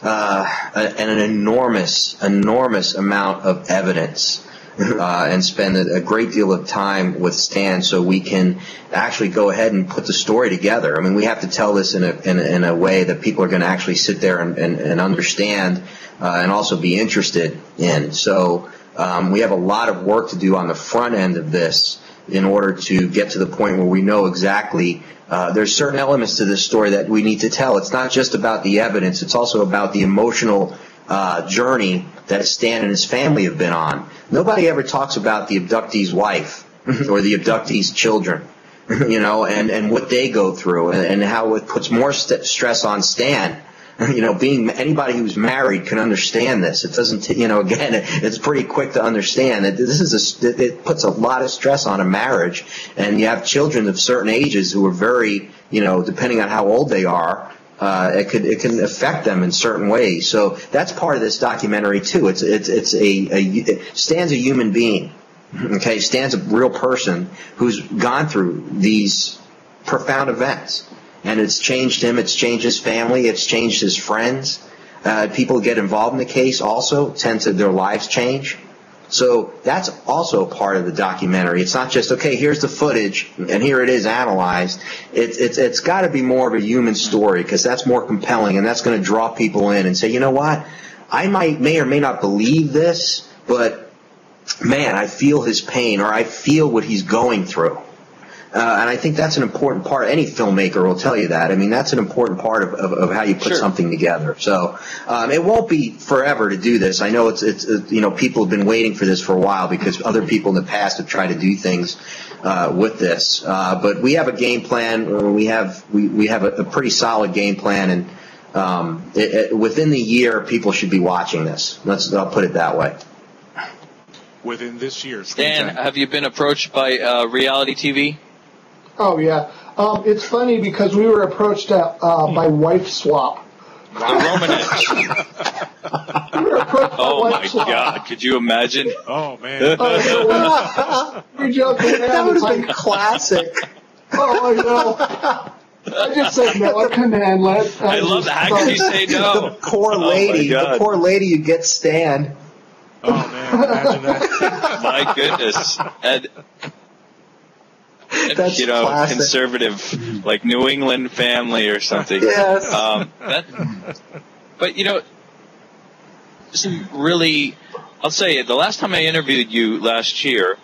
uh, a- an enormous, enormous amount of evidence. Uh, and spend a, a great deal of time with Stan so we can actually go ahead and put the story together. I mean, we have to tell this in a, in a, in a way that people are going to actually sit there and, and, and understand uh, and also be interested in. So um, we have a lot of work to do on the front end of this in order to get to the point where we know exactly uh, there's certain elements to this story that we need to tell. It's not just about the evidence; it's also about the emotional uh, journey that Stan and his family have been on. Nobody ever talks about the abductee's wife or the abductee's children, you know, and, and what they go through and, and how it puts more st- stress on Stan. *laughs* You know, being anybody who's married can understand this. It doesn't, you know, *laughs* again, it, it's pretty quick to understand that this is a, st- it puts a lot of stress on a marriage, and you have children of certain ages who are very, you know, depending on how old they are, uh, it could it can affect them in certain ways. So that's part of this documentary too. It's it's it's a, a Stan's a human being. *laughs* Okay, stands a real person who's gone through these profound events, and it's changed him. It's changed his family. It's changed his friends. Uh, people get involved in the case also tend to their lives change. So that's also part of the documentary. It's not just okay. Here's the footage, and here it is analyzed. It's it's it's got to be more of a human story because that's more compelling, and that's going to draw people in and say, you know what, I might may or may not believe this, but man, I feel his pain, or I feel what he's going through. Uh, and I think that's an important part. Any filmmaker will tell you that. I mean, that's an important part of, of, of how you put something together. So um, it won't be forever to do this. I know it's, it's uh, you know people have been waiting for this for a while because other people in the past have tried to do things uh, with this. Uh, but we have a game plan. We have we, we have a, a pretty solid game plan, and um, it, it, within the year, people should be watching this. Let's I'll put it that way. Within this year, Dan, have you been approached by uh, reality TV? Oh yeah, um, it's funny because we were approached uh, uh, by Wife Swap. The Romanettes. *laughs* We were approached by oh Wife my Swap. God! Could you imagine? Oh man. *laughs* *laughs* You're joking around. That would It's have been like, classic. oh, I know. I just said no. I couldn't let. I love that. How could you say no? The poor Oh, my lady, the poor lady you get Stan. Oh man, imagine that. My goodness. And, *laughs* That's you know, classic. conservative, like New England family or something. Yes. Um, that, but you know, some really I'll say it. the last time I interviewed you last year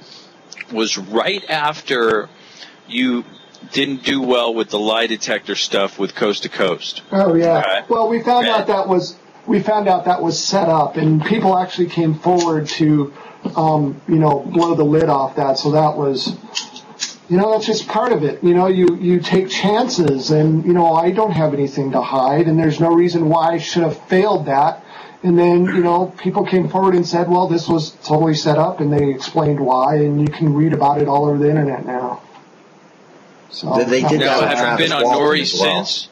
was right after you didn't do well with the lie detector stuff with Coast to Coast. Oh yeah. Right. Well, we found out that was we found out that was set up, and people actually came forward to, um, you know, blow the lid off that. So that was, you know, that's just part of it. You know, you you take chances, and you know, I don't have anything to hide, and there's no reason why I should have failed that. And then, you know, people came forward and said, well, this was totally set up, and they explained why, and you can read about it all over the internet now. So They- they did Now, that with have you been on Walton Nori well. since?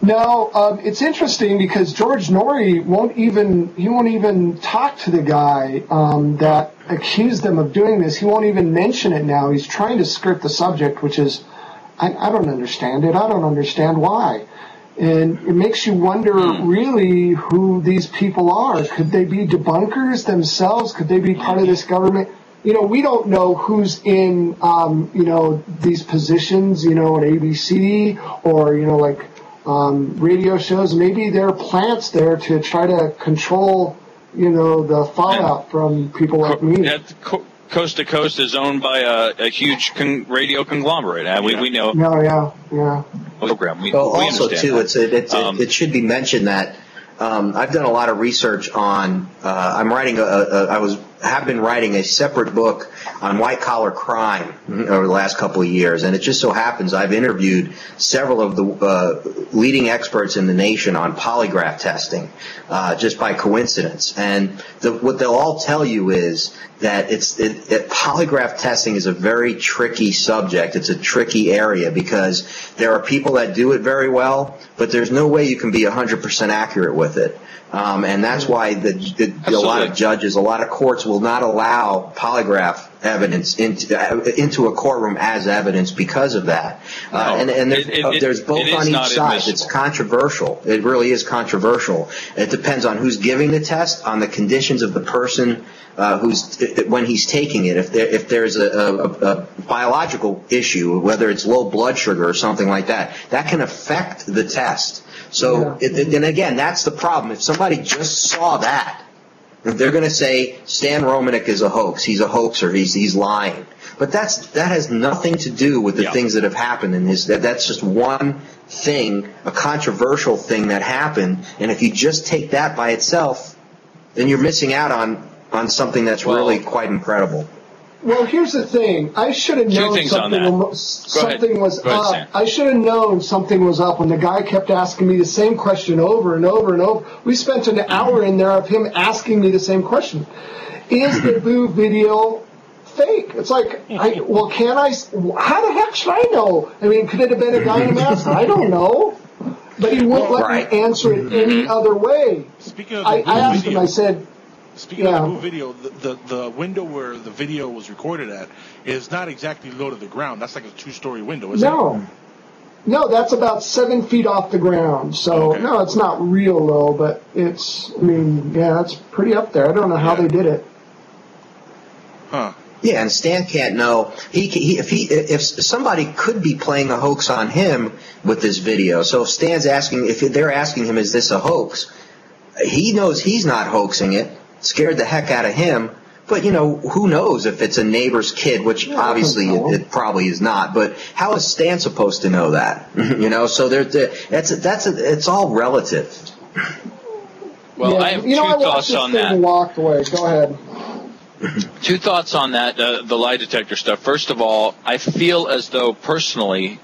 No, um, it's interesting because George Noory won't even he won't even talk to the guy um, that accused them of doing this. He won't even mention it now. He's trying to skirt the subject, which is I, I don't understand it. I don't understand why. And it makes you wonder really who these people are. Could they be debunkers themselves? Could they be part of this government? You know, we don't know who's in, um, you know, these positions, you know, at ABC or, you know, like um, radio shows. Maybe there are plants there to try to control, you know, the fallout from people like me. That Co- Coast to Coast is owned by a, a huge con- radio conglomerate. and we, we know No, yeah, yeah. program. We, Well, we also too, that. it's it, it's Um, it, it should be mentioned that um, I've done a lot of research on. Uh, I'm writing a, a. I was have been writing a separate book on white collar crime over the last couple of years, and it just so happens I've interviewed several of the uh, leading experts in the nation on polygraph testing, uh, just by coincidence. And the, what they'll all tell you is that it's it, it, polygraph testing is a very tricky subject. It's a tricky area because there are people that do it very well, but there's no way you can be 100% accurate with it. Um, and that's why the, the, a lot of judges, a lot of courts will not allow polygraph evidence into, uh, into a courtroom as evidence because of that. Uh, No, and and there's, it- it- uh, there's both on each side. admissible. It's controversial. It really is controversial. It depends on who's giving the test, on the conditions of the person uh, who's when he's taking it. If there if there's a, a, a biological issue, whether it's low blood sugar or something like that, that can affect the test. So, it, it- and again, that's the problem. If somebody just saw that, they're going to say Stan Romanek is a hoax. He's a hoaxer. He's he's lying. But that's that has nothing to do with the things that have happened in his. That, that's just one thing, a controversial thing that happened. And if you just take that by itself, then you're missing out on on something that's really quite incredible. Well, here's the thing. I should have known something, that. wa- Go ahead. something was ahead, up. Sam. I should have known something was up when the guy kept asking me the same question over and over and over. We spent an mm-hmm. hour in there of him asking me the same question. Is the *clears throat* Boo video fake? It's like, I, *laughs* well, can I? s- How the heck should I know? I mean, could it have been a guy in a mask? I don't know. But he wouldn't let me answer it mm-hmm. any other way. Speaking of I, the I Boo asked him. I said, Speaking Yeah. of the video, the, the the window where the video was recorded at is not exactly low to the ground. That's like a two-story window, isn't No. it? No, that's about seven feet off the ground. So no, it's not real low, but it's. I mean, yeah, it's pretty up there. I don't know how they did it. Huh. Yeah, and Stan can't know. He, he if he if somebody could be playing a hoax on him with this video. So if Stan's asking, if they're asking him, is this a hoax? He knows he's not hoaxing it. Scared the heck out of him. But you know, who knows if it's a neighbor's kid, which obviously it, it probably is not. But how is Stan supposed to know that? *laughs* you know, so there, that's a, that's a, it's all relative. Well, yeah, I have you know, two I watched thoughts this on that. and walked away. Go ahead. *laughs* Two thoughts on that, uh, the lie detector stuff. First of all, I feel as though personally,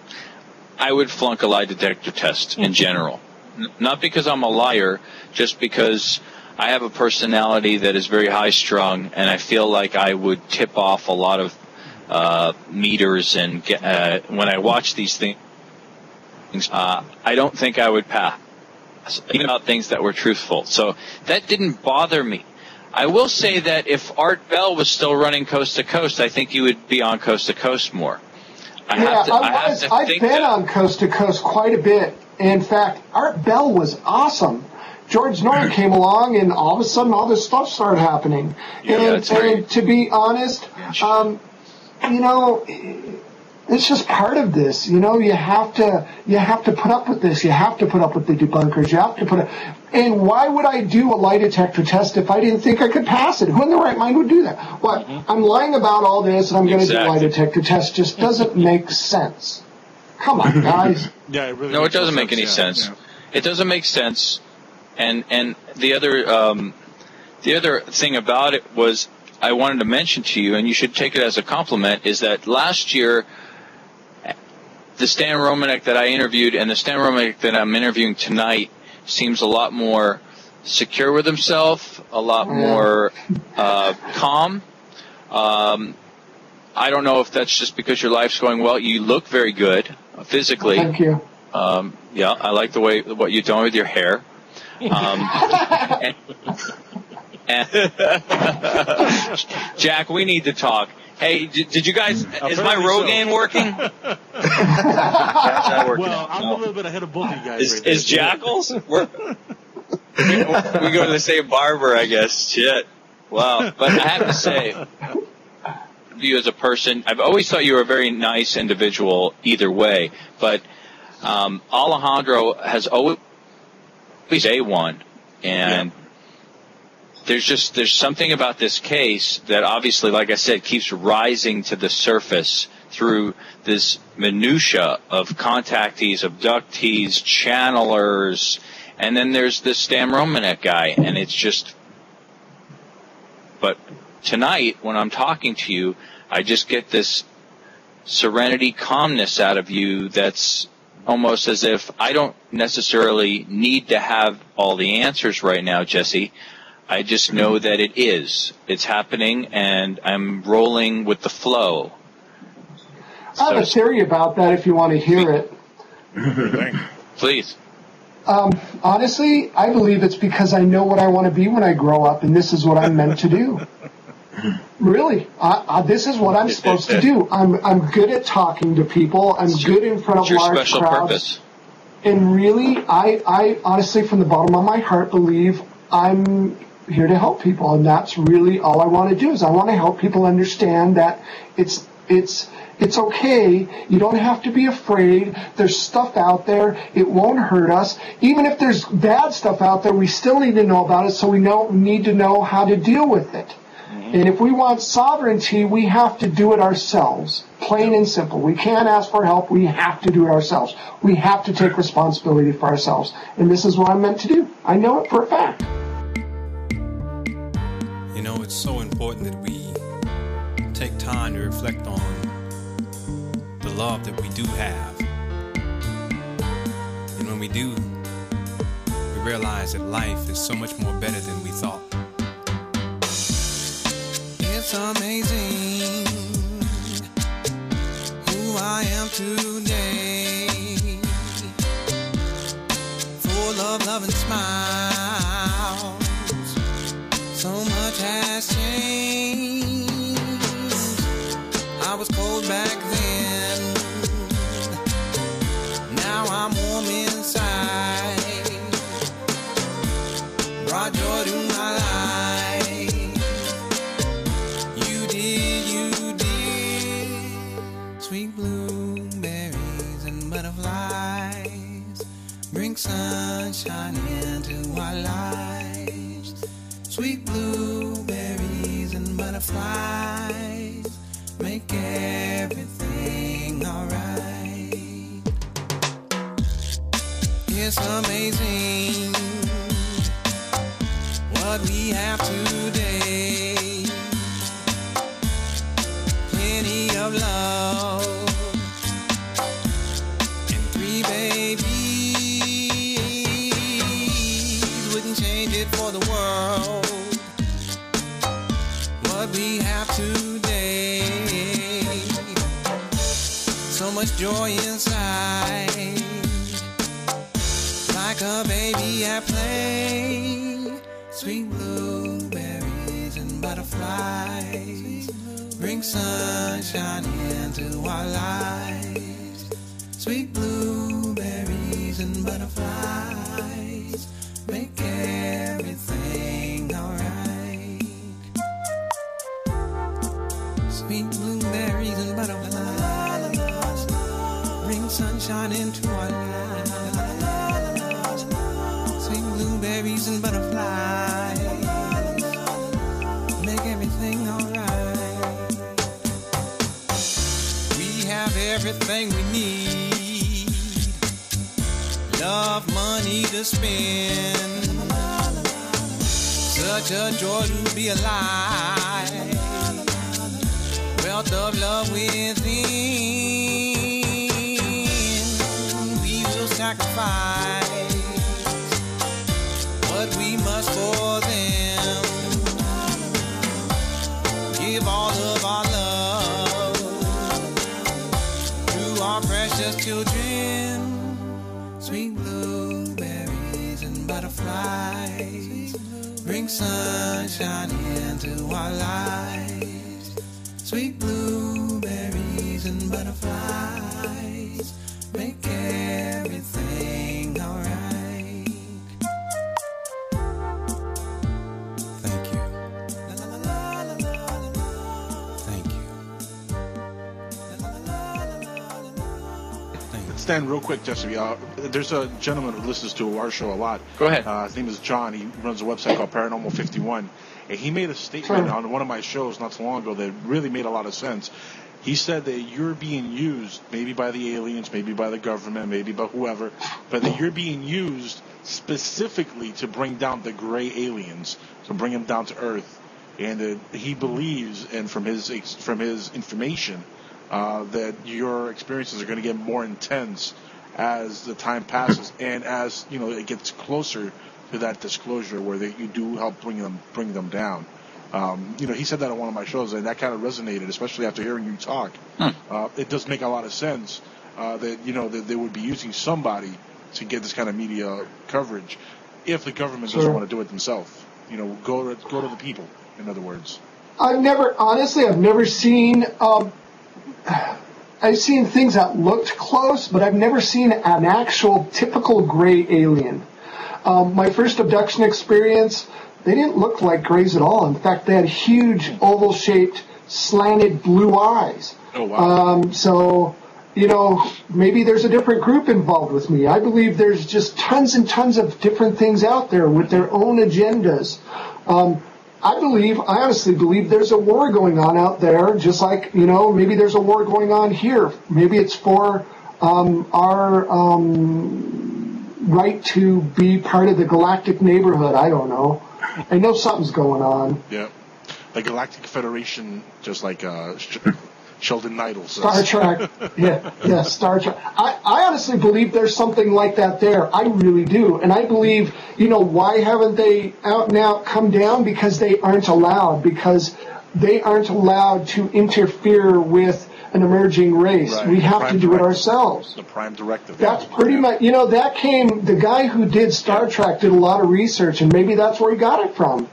I would flunk a lie detector test in general. N- not because I'm a liar, just because I have a personality that is very high strung, and I feel like I would tip off a lot of uh, meters. And get, uh, when I watch these things, uh, I don't think I would pass, even about things that were truthful. So that didn't bother me. I will say that if Art Bell was still running Coast to Coast, I think you would be on Coast to Coast more. I yeah, have to, I I have to I've think been that. on coast to coast quite a bit. In fact, Art Bell was awesome. George Noory came along, and all of a sudden, all this stuff started happening. Yeah, and, that's right. and to be honest, um, you know, it's just part of this. You know, you have to you have to put up with this. You have to put up with the debunkers. You have to put up. And why would I do a lie detector test if I didn't think I could pass it? Who in the right mind would do that? What? I'm lying about all this, and I'm going to do a lie detector test. Just doesn't make sense. Come on, guys. *laughs* Yeah, it really no, it doesn't make sense, any sense. yeah. It doesn't make sense. And and the other um, the other thing about it was I wanted to mention to you, and you should take it as a compliment, is that last year the Stan Romanek that I interviewed and the Stan Romanek that I'm interviewing tonight seems a lot more secure with himself, a lot more uh, calm. Um, I don't know if that's just because your life's going well. You look very good physically. Thank you. Um, yeah, I like the way what you're doing with your hair. Um, and, and Jack, we need to talk. Hey, did, did you guys? is my Apparently so. Rogaine *laughs* working? well, I'm a little bit ahead of both of you guys. Is, right there. is Jackals? We're, we, we go to the same barber, I guess. Shit. Wow. But I have to say, you as a person, I've always thought you were a very nice individual either way, but um, Alejandro has always a one, and there's just there's something about this case that obviously, like I said, keeps rising to the surface through this minutia of contactees, abductees, channelers, and then there's this Stan Romanek guy, and it's just. But tonight, when I'm talking to you, I just get this serenity, calmness out of you that's almost as if I don't necessarily need to have all the answers right now, Jesse. I just know that it is. It's happening, and I'm rolling with the flow. I have a theory about that if you want to hear it. Please. Um, honestly, I believe it's because I know what I want to be when I grow up, and this is what I'm meant to do. *laughs* Really, I, I, this is what I'm supposed to do. I'm I'm good at talking to people. I'm good in front of your large special crowds. purpose. And really, I I honestly, from the bottom of my heart, believe I'm here to help people, and that's really all I want to do. Is I want to help people understand that it's it's it's okay. You don't have to be afraid. There's stuff out there. It won't hurt us. Even if there's bad stuff out there, we still need to know about it. So we know need to know how to deal with it. Mm-hmm. And if we want sovereignty, we have to do it ourselves. Plain and simple. We can't ask for help. We have to do it ourselves. We have to take responsibility for ourselves. And this is what I'm meant to do. I know it for a fact. You know, it's so important that we take time to reflect on the love that we do have. And when we do, we realize that life is so much more better than we thought. It's amazing who I am today. Full of love and smiles. So much has changed. I was cold back then. Now I'm warm inside. Brought joy to sunshine into our lives. Sweet blueberries and butterflies make everything alright. It's amazing what we have today. Plenty of love it for the world. What we have today. So much joy inside. Like a baby at play. Sweet blueberries and butterflies bring sunshine into our lives. Sweet blueberries and butterflies everything alright. Sweet blueberries and butterflies bring sunshine into our lives. Sweet blueberries and butterflies make everything alright. We have everything we need. Love, money to spend such a joy to be alive. Wealth of love within. We will sacrifice what we must for them. Give all of our love to our precious children. Bring sunshine into our lives. Sweet blueberries and butterflies Stan, real quick, Jesse. Uh, there's a gentleman who listens to our show a lot. Go ahead. Uh, his name is John. He runs a website called Paranormal 51. And he made a statement on one of my shows not so long ago that really made a lot of sense. He said that you're being used, maybe by the aliens, maybe by the government, maybe by whoever, but that you're being used specifically to bring down the gray aliens, to bring them down to Earth. And that he believes, and from his from his information, uh, that your experiences are going to get more intense as the time passes, *laughs* and as you know it gets closer to that disclosure where they, you do help bring them bring them down. Um, you know, he said that on one of my shows, and that kind of resonated, especially after hearing you talk. Uh, it does make a lot of sense uh, that you know that they would be using somebody to get this kind of media coverage if the government doesn't want to do it themselves. You know, go to go to the people. In other words. I've never, honestly, I've never seen. Um, I've seen things that looked close, but I've never seen an actual typical gray alien. Um, my first abduction experience, they didn't look like grays at all. In fact, they had huge oval-shaped, slanted blue eyes. Oh wow. Um, so, you know, maybe there's a different group involved with me. I believe there's just tons and tons of different things out there with their own agendas. Um, I believe, I honestly believe there's a war going on out there, just like, you know, maybe there's a war going on here. Maybe it's for um, our um, right to be part of the galactic neighborhood. I don't know. I know something's going on. Yeah. The Galactic Federation, just like uh, Sheldan Nidle says. Star Trek. Yeah, yeah, Star Trek. I, I honestly believe there's something like that there. I really do. And I believe, you know, why haven't they out and out come down? Because they aren't allowed. Because they aren't allowed to interfere with an emerging race. Right. We have to do it ourselves. The Prime Directive. That's pretty much, you know, that came, the guy who did Star Trek did a lot of research, and maybe that's where he got it from.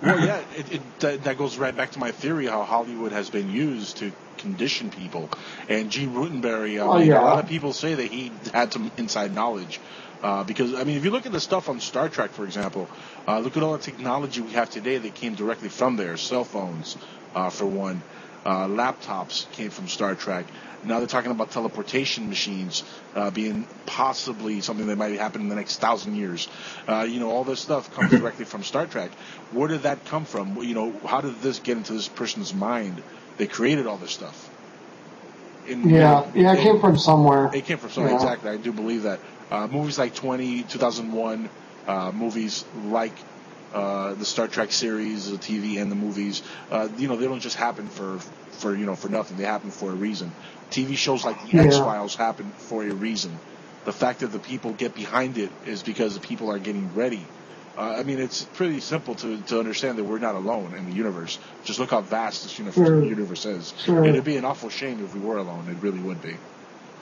Well, yeah, it, it, that, that goes right back to my theory how Hollywood has been used to condition people. And Gene Roddenberry, I Oh, yeah. a lot of people say that he had some inside knowledge. Uh, because, I mean, if you look at the stuff on Star Trek, for example, uh, look at all the technology we have today that came directly from there. Cell phones, uh, for one. Uh, laptops came from Star Trek. Now they're talking about teleportation machines uh, being possibly something that might happen in the next thousand years. Uh, you know, all this stuff comes *laughs* directly from Star Trek. Where did that come from? You know, how did this get into this person's mind? They created all this stuff. In- Yeah, yeah, it in- came from somewhere. it came from somewhere, Yeah. exactly. I do believe that. Uh, movies like 20, 2001, uh, movies like uh, the Star Trek series, the TV and the movies, uh, you know, they don't just happen for, for, you know, for nothing. They happen for a reason. TV shows like The Yeah. X-Files happen for a reason. The fact that the people get behind it is because the people are getting ready. Uh, I mean, it's pretty simple to, to understand that we're not alone in the universe. Just look how vast this universe, Sure. universe is. Sure. It'd be an awful shame if we were alone. It really would be.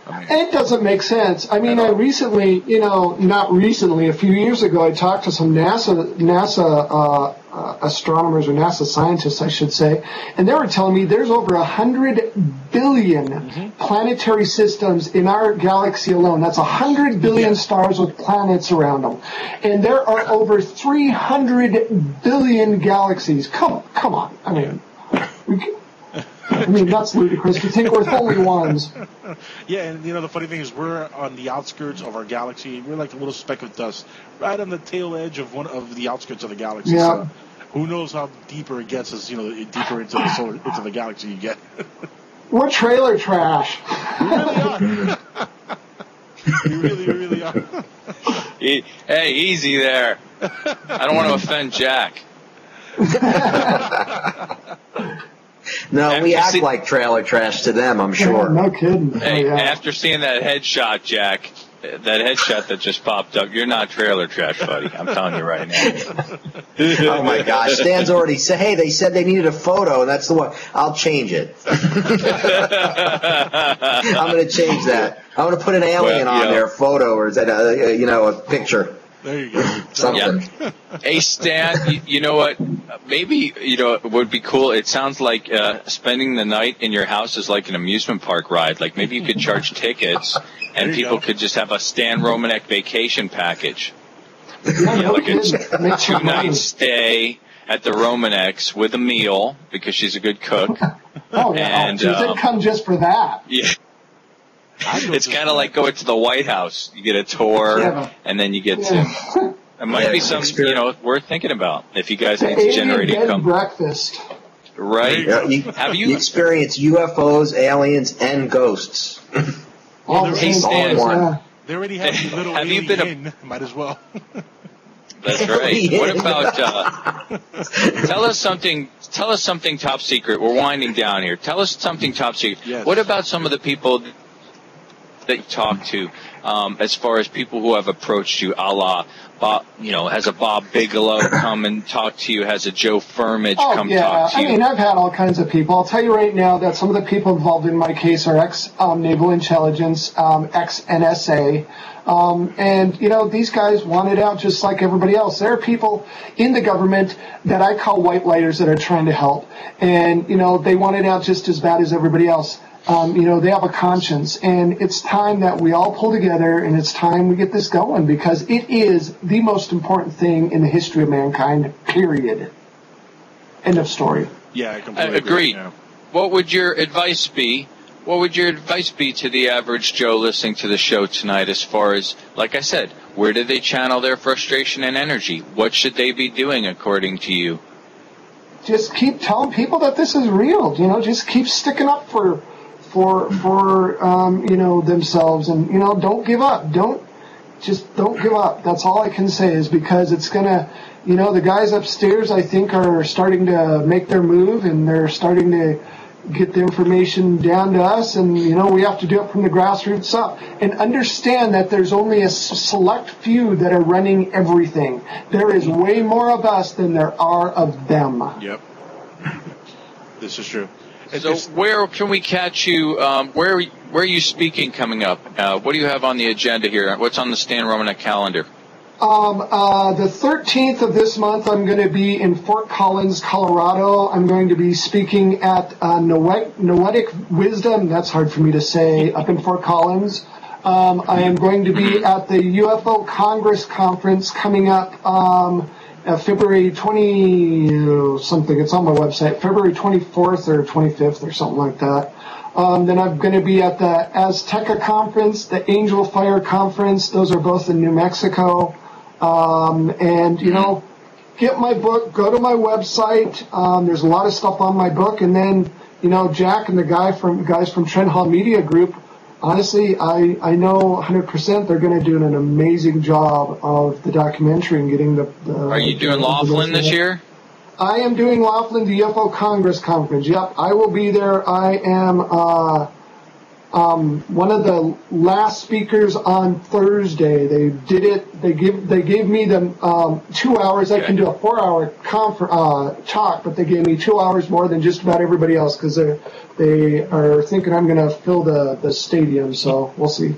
I mean, It doesn't make sense. I mean, I recently, you know, not recently, a few years ago, I talked to some NASA NASA uh, uh, astronomers or NASA scientists, I should say, and they were telling me there's over a hundred billion planetary systems in our galaxy alone. That's a hundred billion stars with planets around them, and there are over three hundred billion galaxies. Come, come on. I mean, I mean, that's ludicrous to think we're the only ones. Yeah, and you know the funny thing is we're on the outskirts of our galaxy. We're like a little speck of dust, right on the tail edge of one of the outskirts of the galaxy. Yeah. So who knows how deeper it gets as you know deeper into the solar into the galaxy you get. We're trailer trash. you really, really are. Hey, easy there. I don't want to offend Jack. *laughs* No, we act like trailer trash to them, I'm sure. no kidding. Hey, oh, after seeing that headshot, Jack, that headshot that just popped up, you're not trailer trash, buddy. I'm telling you right now. *laughs* oh my gosh, Stan's already said, hey, they said they needed a photo, and that's the one. I'll change it. *laughs* I'm going to change that. I'm going to put an alien Well, on yeah. there, a photo, or is that, a, you know, a picture. There you go. Something. Hey, Stan, you, you know what? Maybe, you know, it would be cool. It sounds like uh, spending the night in your house is like an amusement park ride. Like maybe you could charge tickets and people go. could just have a Stan Romanek vacation package. Yeah, Yeah, no like a two night stay at the Romaneks with a meal because she's a good cook. Oh, yeah. And, Geez, um, they'd come just for that. Yeah. It's kind of like going to the White House. You get a tour, Yeah. and then you get to. It *laughs* might Yeah, be some, you know, worth thinking about if you guys The need to generate bed and income, breakfast. right? Yeah, you, Have you you? experience UFOs, aliens, and ghosts. All the Hey, same Stan. place, yeah. They already have the little Have you alien been a- in. Might as well. *laughs* That's right. What about? Uh, *laughs* tell us something. Tell us something top secret. We're winding down here. Tell us something top secret. Yes. What about some of the people that you talk to, um, as far as people who have approached you, a la, Bob, you know, has a Bob Bigelow come and talk to you? Has a Joe Firmage Oh, come yeah. talk to you? I mean, I've had all kinds of people. I'll tell you right now that some of the people involved in my case are ex um, Naval Intelligence, um, ex NSA. Um, and, you know, these guys want it out just like everybody else. There are people in the government that I call white lighters that are trying to help. And, you know, they want it out just as bad as everybody else. Um, you know, they have a conscience. And it's time that we all pull together and it's time we get this going because it is the most important thing in the history of mankind, period. End of story. Yeah, I I completely agree. Yeah. What would your advice be? What would your advice be to the average Joe listening to the show tonight as far as, like I said, where do they channel their frustration and energy? What should they be doing according to you? just keep telling people that this is real. You know, just keep sticking up for for for um, you know themselves, and you know, don't give up. Don't just don't give up. That's all I can say is because it's gonna. You know, the guys upstairs, I think, are starting to make their move, and they're starting to get the information down to us, and you know, we have to do it from the grassroots up, and understand that there's only a select few that are running everything. There is way more of us than there are of them. Yep. *laughs* This is true. It- So it's- where can we catch you? Um, where where are you speaking coming up? Uh, what do you have on the agenda here? What's on the Stan Romanek calendar? Um, uh, the 13th of this month, I'm going to be in Fort Collins, Colorado. I'm going to be speaking at uh, Noet- Noetic Wisdom. That's hard for me to say. Up in Fort Collins. Um, I am going to be at the UFO Congress conference coming up um, uh, February 20 something. It's on my website. February 24th or 25th or something like that. Um, then I'm going to be at the Azteca conference, the Angel Fire conference. Those are both in New Mexico. Um, and you know, get my book. Go to my website. Um, there's a lot of stuff on my book. And then you know, Jack and the guy from guys from Trent Hall Media Group. Honestly, I, I know 100% they're going to do an amazing job of the documentary and getting the. the Are you doing Laughlin this year? I am doing Laughlin the UFO Congress conference. Yep, I will be there. I am uh, um, one of the last speakers on Thursday. They did it. They give they gave me the um, two hours. I can do a four hour confer- uh, talk, but they gave me two hours more than just about everybody else because they they are thinking I'm going to fill the the stadium. So we'll see.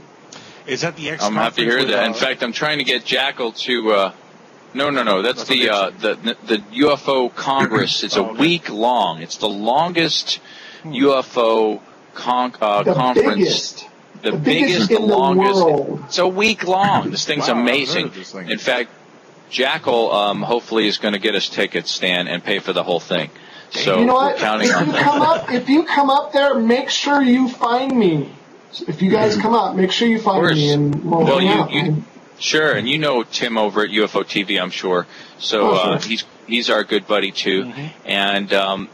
Is that the X? I'm happy to hear that. In uh, fact, I'm trying to get Jackal to. Uh, no, no, no. That's That's the uh, the the UFO Congress. It's a Oh, okay. week long. It's the longest UFO con- uh, The conference. biggest. The, The biggest, biggest the in the longest. world. It's a week long. This thing's Wow, amazing. this thing. In fact, Jackal um, hopefully is going to get us tickets, Stan, and pay for the whole thing. So you know we're what? counting if on you that. come up, if you come up there, make sure you find me. If you guys come up, make sure you find me, and we'll Well, hang you- out. you- Sure, and you know Tim over at UFO TV, I'm sure. So Oh, uh, sure. Mm-hmm. he's he's our good buddy too. And um,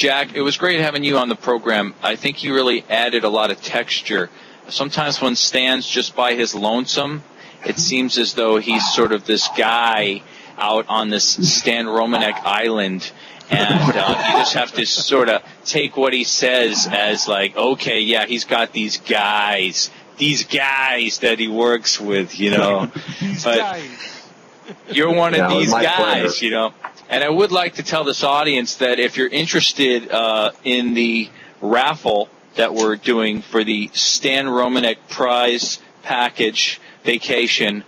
Jack, it was great having you on the program. I think you really added a lot of texture. Sometimes when Stan's just by his lonesome, it seems as though he's sort of this guy out on this Stan Romanek island. And uh, you just have to sort of take what he says as like, okay, yeah, he's got these guys, these guys that he works with, you know. *laughs* but you're one Yeah, of these guys, pleasure. you know. And I would like to tell this audience that if you're interested uh, in the raffle that we're doing for the Stan Romanek Prize Package Vacation,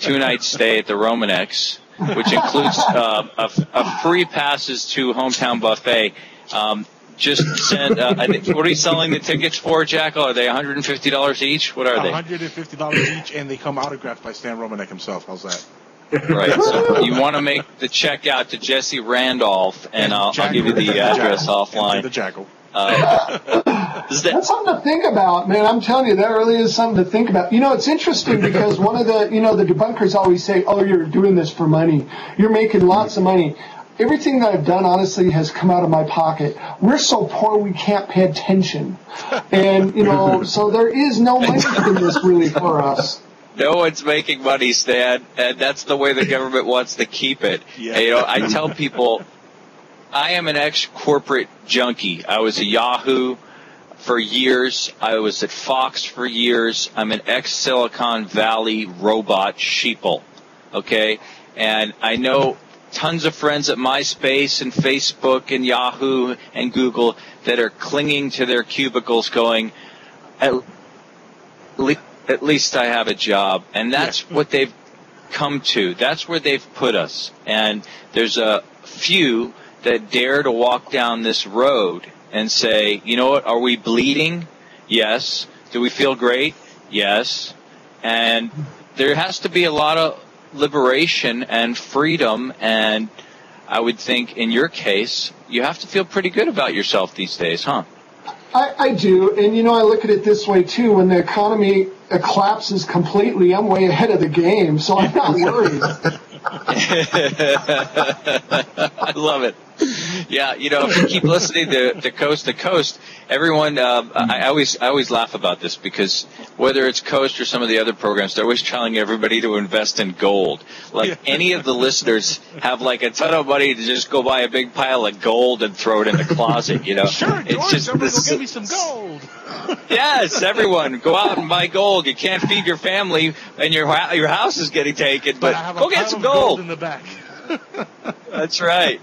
two night stay at the Romaneks, which includes uh, a, a free passes to Hometown Buffet. Um, just send. Uh, what are you selling the tickets for, Jackal? Are they $150 each? What are they? $150 each, and they come autographed by Stan Romanek himself. How's that? Right. So you want to make the check out to Jesse Randolph, and I'll, I'll give you the address offline. The Jackal. Uh, *laughs* That's something to think about, man. I'm telling you, that really is something to think about. You know, it's interesting because one of the, you know, the debunkers always say, "Oh, you're doing this for money. You're making lots of money." Everything that I've done, honestly, has come out of my pocket. We're so poor we can't pay attention, and you know, *laughs* so there is no money in this really for us. No one's making money, Stan, and that's the way the government wants to keep it. *laughs* Yeah. You know, I tell people, I am an ex-corporate junkie. I was a Yahoo for years. I was at Fox for years. I'm an ex-Silicon Valley robot sheeple. Okay, and I know tons of friends at MySpace and Facebook and Yahoo and Google that are clinging to their cubicles, going, at le- at least I have a job. And that's what they've come to. That's where they've put us. And there's a few that dare to walk down this road and say, you know what, are we bleeding? Yes. Do we feel great? Yes. And there has to be a lot of liberation and freedom and I would think in your case, you have to feel pretty good about yourself these days, huh? I, I do, and you know, I look at it this way too. When the economy collapses completely, I'm way ahead of the game, so I'm not *laughs* worried. I *laughs* love it. Yeah, you know, if you keep listening to, to Coast to Coast, everyone, uh, I, I always, I always laugh about this because whether it's Coast or some of the other programs, they're always telling everybody to invest in gold. Like any of the listeners have like a ton of money to just go buy a big pile of gold and throw it in the closet, you know? Sure, it's George, just this, get me some gold. *laughs* yes, everyone, go out and buy gold. You can't feed your family and your your house is getting taken, but a go get some gold gold. in the back. *laughs* *laughs* That's right.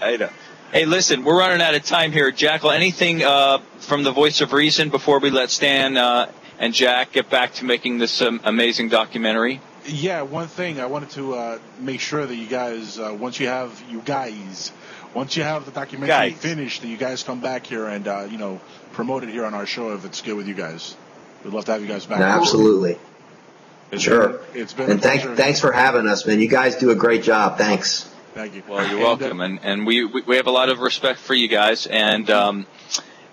I know. Hey, listen, we're running out of time here. Jackal, anything uh, from the voice of reason before we let Stan uh, and Jack get back to making this um, amazing documentary? Yeah, one thing I wanted to uh, make sure that you guys, uh, once you have you guys, once you have the documentary Guys. finished, that you guys come back here and uh, you know promote it here on our show if it's good with you guys. We'd love to have you guys back. No, absolutely. It's Sure. been- it's been And thank, pleasure. thanks for having us, man. You guys do a great job. Thanks. Thank you. Well, you're And, uh, welcome, and and we we we have a lot of respect for you guys. And um,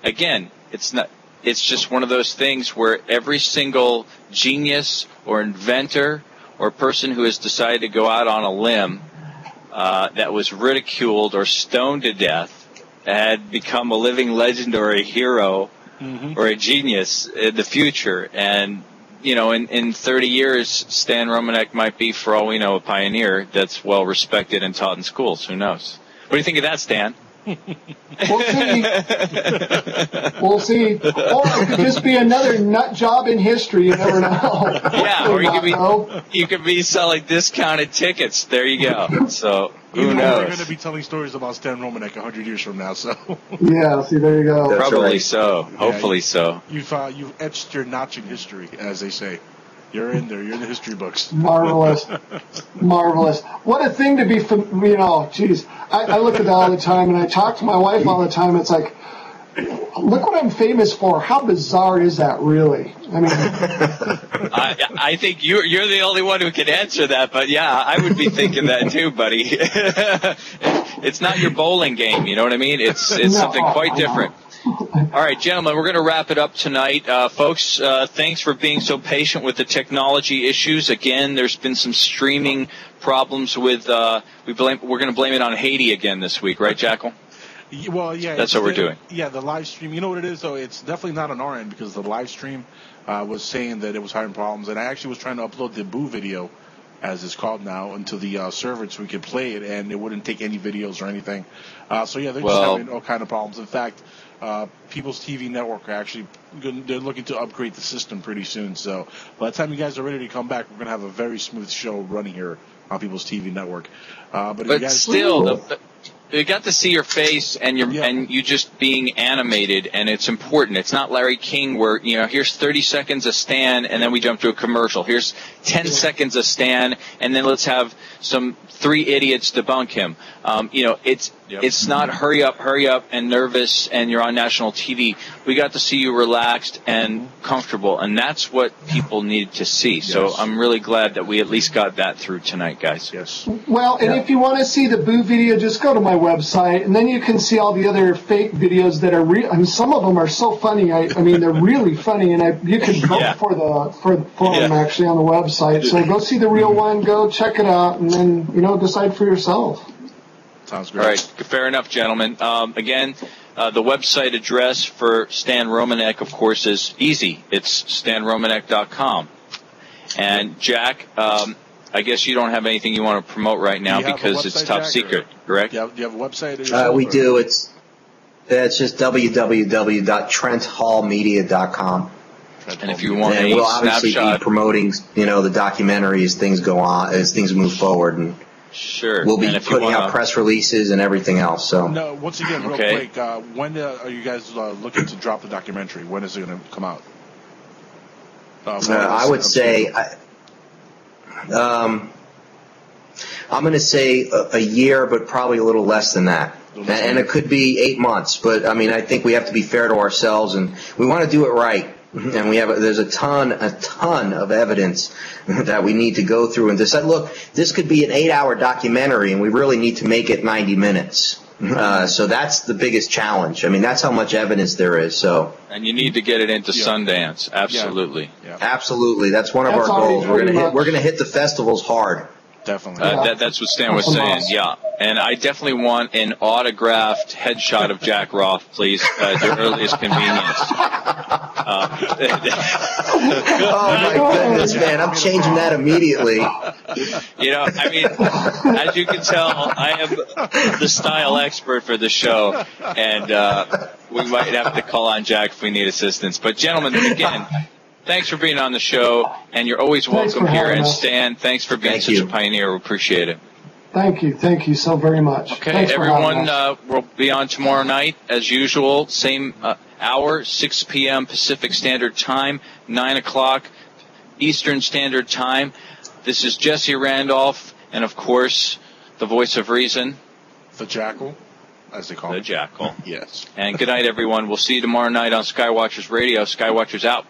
again, it's not. It's just one of those things where every single genius or inventor or person who has decided to go out on a limb uh, that was ridiculed or stoned to death had become a living legend or a hero mm-hmm. or a genius in the future. And, you know, in, in 30 years, Stan Romanek might be, for all we know, a pioneer that's well respected and taught in schools. Who knows? What do you think of that, Stan? *laughs* We'll see. We'll see. Or it could just be another nut job in history. You never know. Yeah, or you could be *laughs* No. you could be selling discounted tickets. There you go. So who Even though We're going to be telling stories about Stan Romanek 100 years from now, so *laughs* Yeah. See, there you go. Probably so. Hopefully so. you've uh, you've etched your notch in history, as they say. You're in there. You're in the history books. *laughs* Marvelous. Marvelous. What a thing to be, fam- you know, geez. I, I look at that all the time and I talk to my wife all the time. It's like, look what I'm famous for. How bizarre is that really? I mean, *laughs* I, I think you're you're the only one who can answer that, but yeah, I would be thinking that too, buddy. *laughs* it's not your bowling game. You know what I mean? It's it's No, something quite different. All right, gentlemen, we're going to wrap it up tonight. Uh, folks, uh, thanks for being so patient with the technology issues. Again, there's been some streaming problems with. Uh, we blame. We're going to blame it on Haiti again this week, right, Jackal? Well, yeah. That's what we're doing. Yeah, the live stream. You know what it is, though? It's definitely not on our end because the live stream uh, was saying that it was having problems, and I actually was trying to upload the Boo video, as it's called now, into the uh, server so we could play it, and it wouldn't take any videos or anything. Uh, so yeah, they're Well- just having all kind of problems. In fact, uh, People's TV Network are actually gonna- they're looking to upgrade the system pretty soon. So by the time you guys are ready to come back, we're gonna have a very smooth show running here on People's TV Network. Uh, but if you But guys, still, the, you got to see your face and you are and you just being animated, and it's important. It's not Larry King where you know here's 30 seconds of Stan, and then we jump to a commercial. Here's 10 seconds of Stan, and then let's have some three idiots debunk him. Um, you know, it's it's not hurry up, hurry up, and nervous, and you're on national TV. We got to see you relaxed and mm-hmm. comfortable, and that's what people need to see. So I'm really glad that we at least got that through tonight, guys. Yes. Well, and if you want to see the Boo video, just go to my website, and then you can see all the other fake videos that are real. I mean, some of them are so funny. I, I mean, they're really funny, and I, you can vote Yeah. for the for, for them actually on the website. So go see the real mm-hmm. one, go check it out, and then you know decide for yourself. Sounds All right, fair enough, gentlemen. Um, again, uh, the website address for Stan Romanek, of course, is easy. It's stanromanek.com. And Jack, um, I guess you don't have anything you want to promote right now Do you because it's top Jack, or- secret, correct? Yeah, you have, do you have a website? Uh, we or- do. It's it's just www.trenthallmedia.com. And if you want and a we'll obviously snapshot, be promoting, you know, the documentary as things go on, as things move forward, and sure. we'll be and putting wanna, out press releases and everything else. So No, once again, real Okay. quick, uh, when uh, are you guys uh, looking to drop the documentary? When is it going to come out? Uh, Uh, I would say, I, um, I'm going to say a, a year, but probably a little less than that. And, and it could be eight months, but I mean, I think we have to be fair to ourselves, and we want to do it right. And we have a, there's a ton, a ton of evidence *laughs* that we need to go through and decide. Look, this could be an eight-hour documentary, and we really need to make it 90 minutes. Uh, so that's the biggest challenge. I mean, that's how much evidence there is. So. and you need to get it into Sundance. Absolutely. Absolutely, that's one of That's our goals. We're gonna hit, we're gonna hit the festivals hard. Definitely. Uh, that, that's what Stan was saying. Yeah, and I definitely want an autographed headshot of Jack Roth, please, at your earliest convenience. *laughs* Uh, oh my goodness, man! I'm changing that immediately. You know, I mean, as you can tell, I am the style expert for the show, and uh, we might have to call on Jack if we need assistance. But, gentlemen, again, thanks for being on the show, and you're always welcome here. having And us. Stan, thanks for being Thank such you. a pioneer. We appreciate it. Thank you, thank you so very much. Okay, Thanks everyone, uh, we'll be on tomorrow night as usual, same uh, hour, 6 p.m. Pacific Standard Time, 9 o'clock Eastern Standard Time. This is Jesse Randolph, and of course, the voice of reason, The Jackal, as they call it. the it. Jackal. Yes. And good night, everyone. We'll see you tomorrow night on Skywatchers Radio. Skywatchers out.